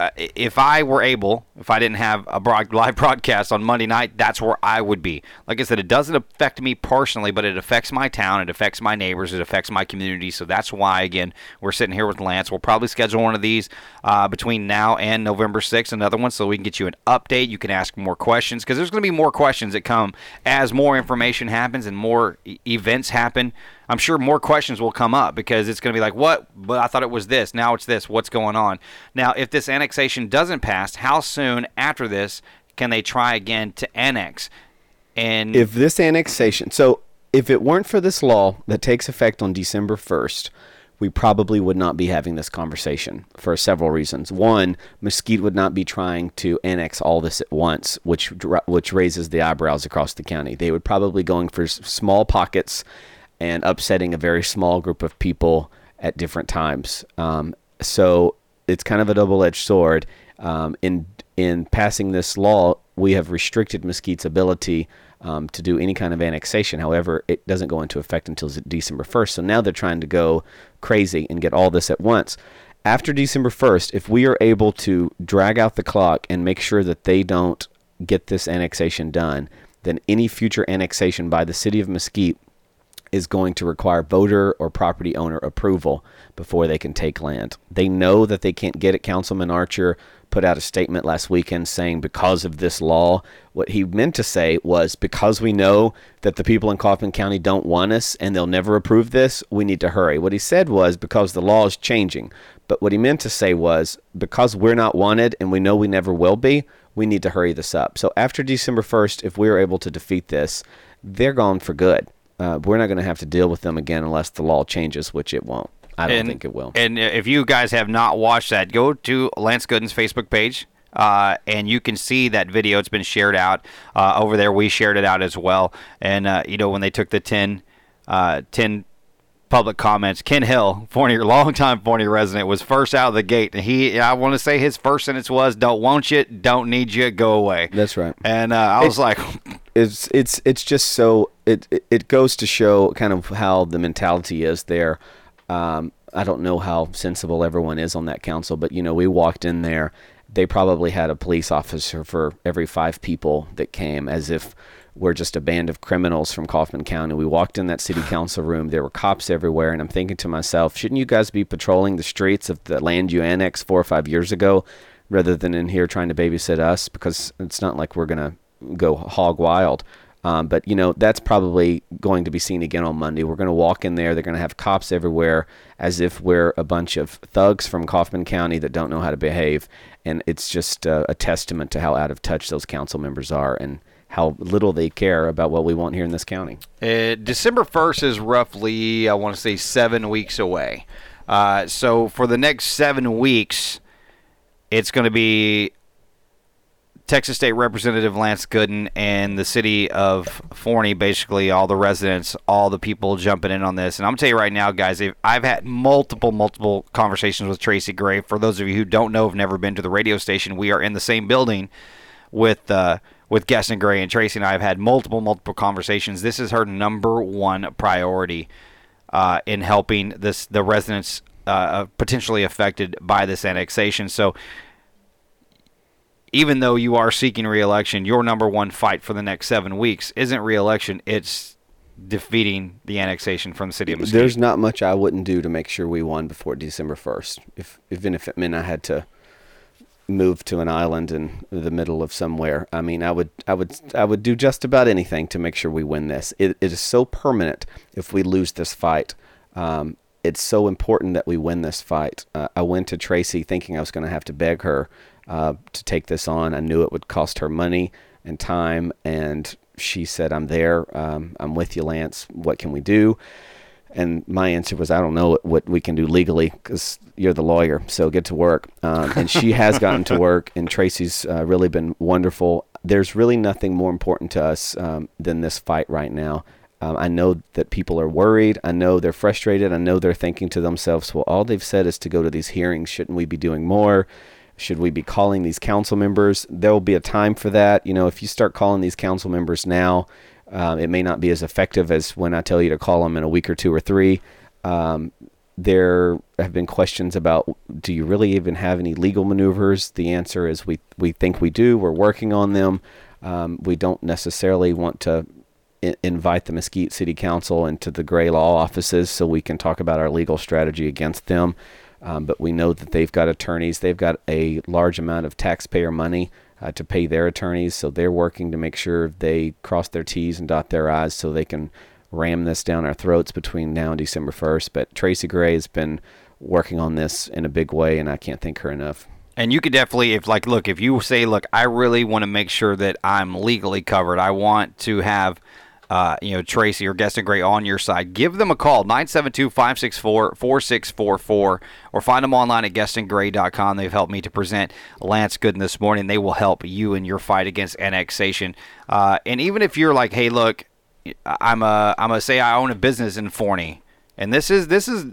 uh, if I were able, if I didn't have a broad, live broadcast on Monday night, that's where I would be. Like I said, it doesn't affect me personally, but it affects my town. It affects my neighbors. It affects my community. So that's why, again, we're sitting here with Lance. We'll probably schedule one of these uh, between now and November 6th, another one, so we can get you an update. You can ask more questions because there's going to be more questions that come as more information happens and more e- events happen. I'm sure more questions will come up because it's going to be like, what? But I thought it was this. Now it's this. What's going on? Now, if this annexation doesn't pass, how soon after this can they try again to annex? And if this annexation, so if it weren't for this law that takes effect on December 1st, we probably would not be having this conversation for several reasons. One, Mesquite would not be trying to annex all this at once, which which raises the eyebrows across the county. They would probably going for small pockets and upsetting a very small group of people at different times. Um, so it's kind of a double-edged sword. Um, in in passing this law, we have restricted Mesquite's ability um, to do any kind of annexation. However, it doesn't go into effect until December 1st. So now they're trying to go crazy and get all this at once. After December 1st, if we are able to drag out the clock and make sure that they don't get this annexation done, then any future annexation by the city of Mesquite is going to require voter or property owner approval before they can take land. They know that they can't get it. Councilman Archer put out a statement last weekend saying because of this law, what he meant to say was because we know that the people in Kaufman County don't want us and they'll never approve this, we need to hurry. What he said was because the law is changing. But what he meant to say was because we're not wanted and we know we never will be, we need to hurry this up. So after December 1st, if we're able to defeat this, they're gone for good uh, we're not going to have to deal with them again unless the law changes, which it won't. I don't and, think it will. And if you guys have not watched that, go to Lance Gooden's Facebook page. Uh, and you can see that video. It's been shared out uh, over there. We shared it out as well. And, uh, you know, when they took the 10, uh, 10 public comments. Ken Hill, Forney, longtime Forney resident, was first out of the gate, and he, I want to say his first sentence was, "Don't want you, don't need you, go away." That's right. And uh, I was like, "It's it's it's just so it it goes to show kind of how the mentality is there." Um, I don't know how sensible everyone is on that council, but you know, we walked in there. They probably had a police officer for every five people that came, as if we're just a band of criminals from Kaufman County. We walked in that city council room. There were cops everywhere, and I'm thinking to myself, shouldn't you guys be patrolling the streets of the land you annexed four or five years ago, rather than in here trying to babysit us? Because it's not like we're gonna go hog wild. Um, but you know that's probably going to be seen again on Monday. We're going to walk in there. They're going to have cops everywhere, as if we're a bunch of thugs from Kaufman County that don't know how to behave. And it's just uh, a testament to how out of touch those council members are. And how little they care about what we want here in this county. Uh, December 1st is roughly, I want to say, seven weeks away. Uh, so for the next seven weeks, it's going to be Texas State Representative Lance Gooden and the city of Forney, basically all the residents, all the people jumping in on this. And I'm gonna tell you right now, guys, I've had multiple, multiple conversations with Tracy Gray. For those of you who don't know, have never been to the radio station, we are in the same building with uh, with Guest and Gray and Tracy and I have had multiple, multiple conversations. This is her number one priority uh, in helping this the residents uh, uh, potentially affected by this annexation. So, even though you are seeking reelection, your number one fight for the next seven weeks isn't reelection; it's defeating the annexation from the city of Mesquite. There's not much I wouldn't do to make sure we won before December 1st. If even if it meant I had to move to an island in the middle of somewhere. I mean, I would, I would, I would do just about anything to make sure we win this. it, it is so permanent if we lose this fight. Um, it's so important that we win this fight. Uh, I went to Tracy thinking I was going to have to beg her uh, to take this on. I knew it would cost her money and time, and she said, "I'm there. Um, I'm with you, Lance. What can we do?" And my answer was, I don't know what, we can do legally because you're the lawyer. So get to work. Um, and she has gotten to work, and Tracy's uh, really been wonderful. There's really nothing more important to us um, than this fight right now. Um, I know that people are worried. I know they're frustrated. I know they're thinking to themselves, well, all they've said is to go to these hearings. Shouldn't we be doing more? Should we be calling these council members? There will be a time for that. You know, if you start calling these council members now, um, it may not be as effective as when I tell you to call them in a week or two or three. Um, there have been questions about do you really even have any legal maneuvers? The answer is we we think we do. We're working on them. Um, we don't necessarily want to I- invite the Mesquite City Council into the gray law offices so we can talk about our legal strategy against them. Um, but we know that they've got attorneys. They've got a large amount of taxpayer money uh, to pay their attorneys. So they're working to make sure they cross their T's and dot their I's so they can ram this down our throats between now and December 1st. But Tracy Gray has been working on this in a big way, and I can't thank her enough. And you could definitely, if like, look, if you say, look, I really want to make sure that I'm legally covered. I want to have, uh, you know, Tracy or Guest and Gray on your side. Give them a call, 972-564-4644, or find them online at guestandgray.com. They've helped me to present Lance Gooden this morning. They will help you in your fight against annexation. Uh, and even if you're like, hey, look, I'm a, I'm a say I own a business in Forney, and this is this is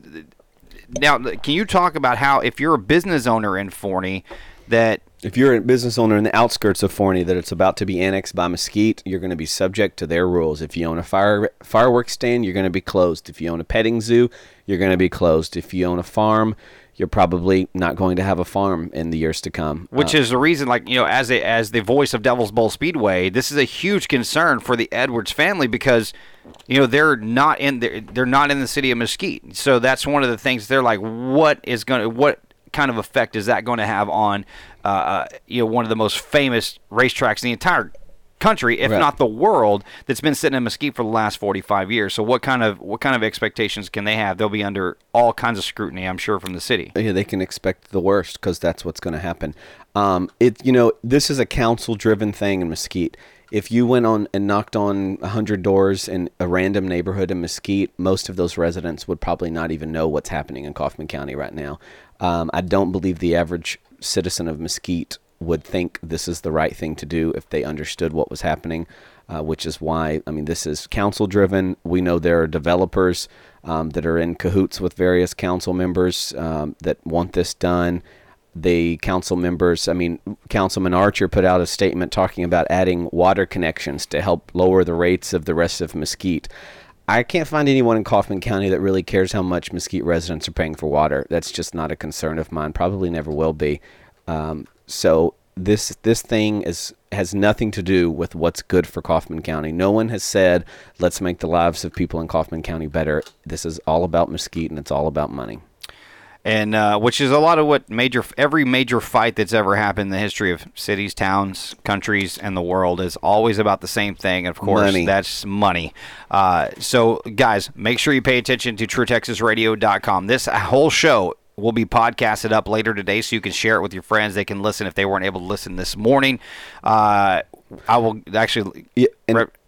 now, can you talk about how if you're a business owner in Forney, that if you're a business owner in the outskirts of Forney that it's about to be annexed by Mesquite, you're going to be subject to their rules. If you own a fire fireworks stand, you're going to be closed. If you own a petting zoo, you're going to be closed. If you own a farm, you're probably not going to have a farm in the years to come. Which uh, is the reason, like you know, as a, as the voice of Devil's Bowl Speedway, this is a huge concern for the Edwards family because you know they're not in the, they're not in the city of Mesquite. So that's one of the things they're like, what is going to what kind of effect is that going to have on uh, uh, you know one of the most famous racetracks in the entire country, if right. not the world, that's been sitting in Mesquite for the last 45 years. So what kind of what kind of expectations can they have? They'll be under all kinds of scrutiny, I'm sure, from the city. Yeah, they can expect the worst because that's what's going to happen. Um, it you know this is a council-driven thing in Mesquite. If you went on and knocked on 100 doors in a random neighborhood in Mesquite, most of those residents would probably not even know what's happening in Kaufman County right now. Um, I don't believe the average citizen of Mesquite would think this is the right thing to do if they understood what was happening, uh, which is why, I mean, this is council driven. We know there are developers um, that are in cahoots with various council members um, that want this done. The council members, I mean, Councilman Archer put out a statement talking about adding water connections to help lower the rates of the rest of Mesquite. I can't find anyone in Kaufman County that really cares how much Mesquite residents are paying for water. That's just not a concern of mine. Probably never will be. Um, so this this thing is has nothing to do with what's good for Kaufman County. No one has said let's make the lives of people in Kaufman County better. This is all about Mesquite and it's all about money. And uh, which is a lot of what major every major fight that's ever happened in the history of cities, towns, countries, and the world is always about the same thing. Of course, money. that's money. Uh, so, guys, make sure you pay attention to TrueTexasRadio.com. This whole show will be podcasted up later today so you can share it with your friends. They can listen if they weren't able to listen this morning. Uh, I will actually. Yeah,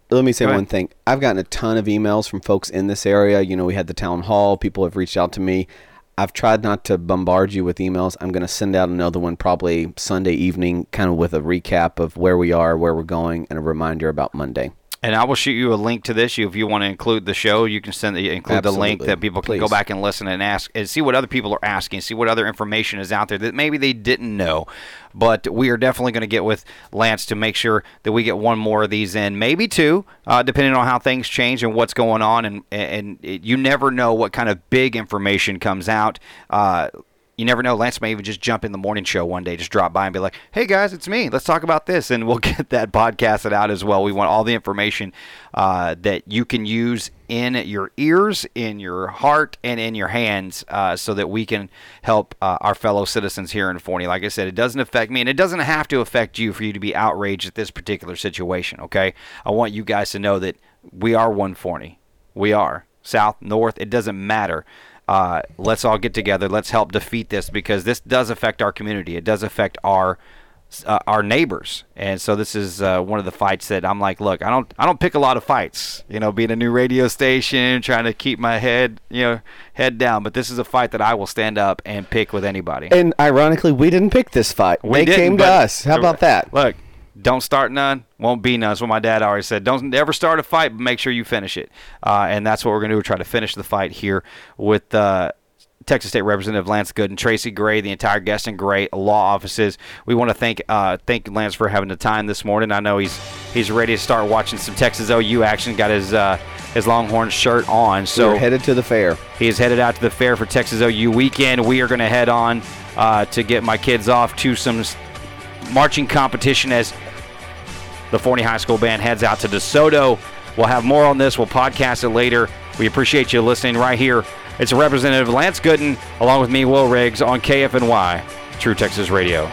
let me say one thing. I've gotten a ton of emails from folks in this area. You know, we had the town hall. People have reached out to me. I've tried not to bombard you with emails. I'm going to send out another one probably Sunday evening, kind of with a recap of where we are, where we're going, and a reminder about Monday. And I will shoot you a link to this. If you want to include the show, you can send the, include Absolutely. the link that people can Please. go back and listen and ask and see what other people are asking, see what other information is out there that maybe they didn't know. But we are definitely going to get with Lance to make sure that we get one more of these in, maybe two, uh, depending on how things change and what's going on. And and you never know what kind of big information comes out. Uh, you never know. Lance may even just jump in the morning show one day, just drop by and be like, "Hey guys, it's me. Let's talk about this," and we'll get that podcasted out as well. We want all the information uh, that you can use in your ears, in your heart, and in your hands, uh, so that we can help uh, our fellow citizens here in Forney. Like I said, it doesn't affect me, and it doesn't have to affect you for you to be outraged at this particular situation. Okay, I want you guys to know that we are one Forney. We are south, north. It doesn't matter uh, let's all get together. Let's help defeat this because this does affect our community. It does affect our uh, our neighbors, and so this is uh, one of the fights that I'm like, look, I don't I don't pick a lot of fights. You know, being a new radio station, trying to keep my head you know head down. But this is a fight that I will stand up and pick with anybody. And ironically, we didn't pick this fight. We they came to us. How about that? Look, don't start none, won't be none. That's what my dad always said. Don't ever start a fight, but make sure you finish it. Uh, and that's what we're going to do. We're try to finish the fight here with uh, Texas State Representative Lance Gooden, Tracy Gray, the entire Guest and Gray law offices. We want to thank uh, thank Lance for having the time this morning. I know he's he's ready to start watching some Texas OU action. Got his uh, his Longhorn shirt on. So We're headed to the fair. He is headed out to the fair for Texas OU weekend. We are going to head on uh, to get my kids off to some marching competition as the Forney High School band heads out to DeSoto. We'll have more on this. We'll podcast it later. We appreciate you listening right here. It's Representative Lance Gooden along with me, Will Riggs, on KFNY, True Texas Radio.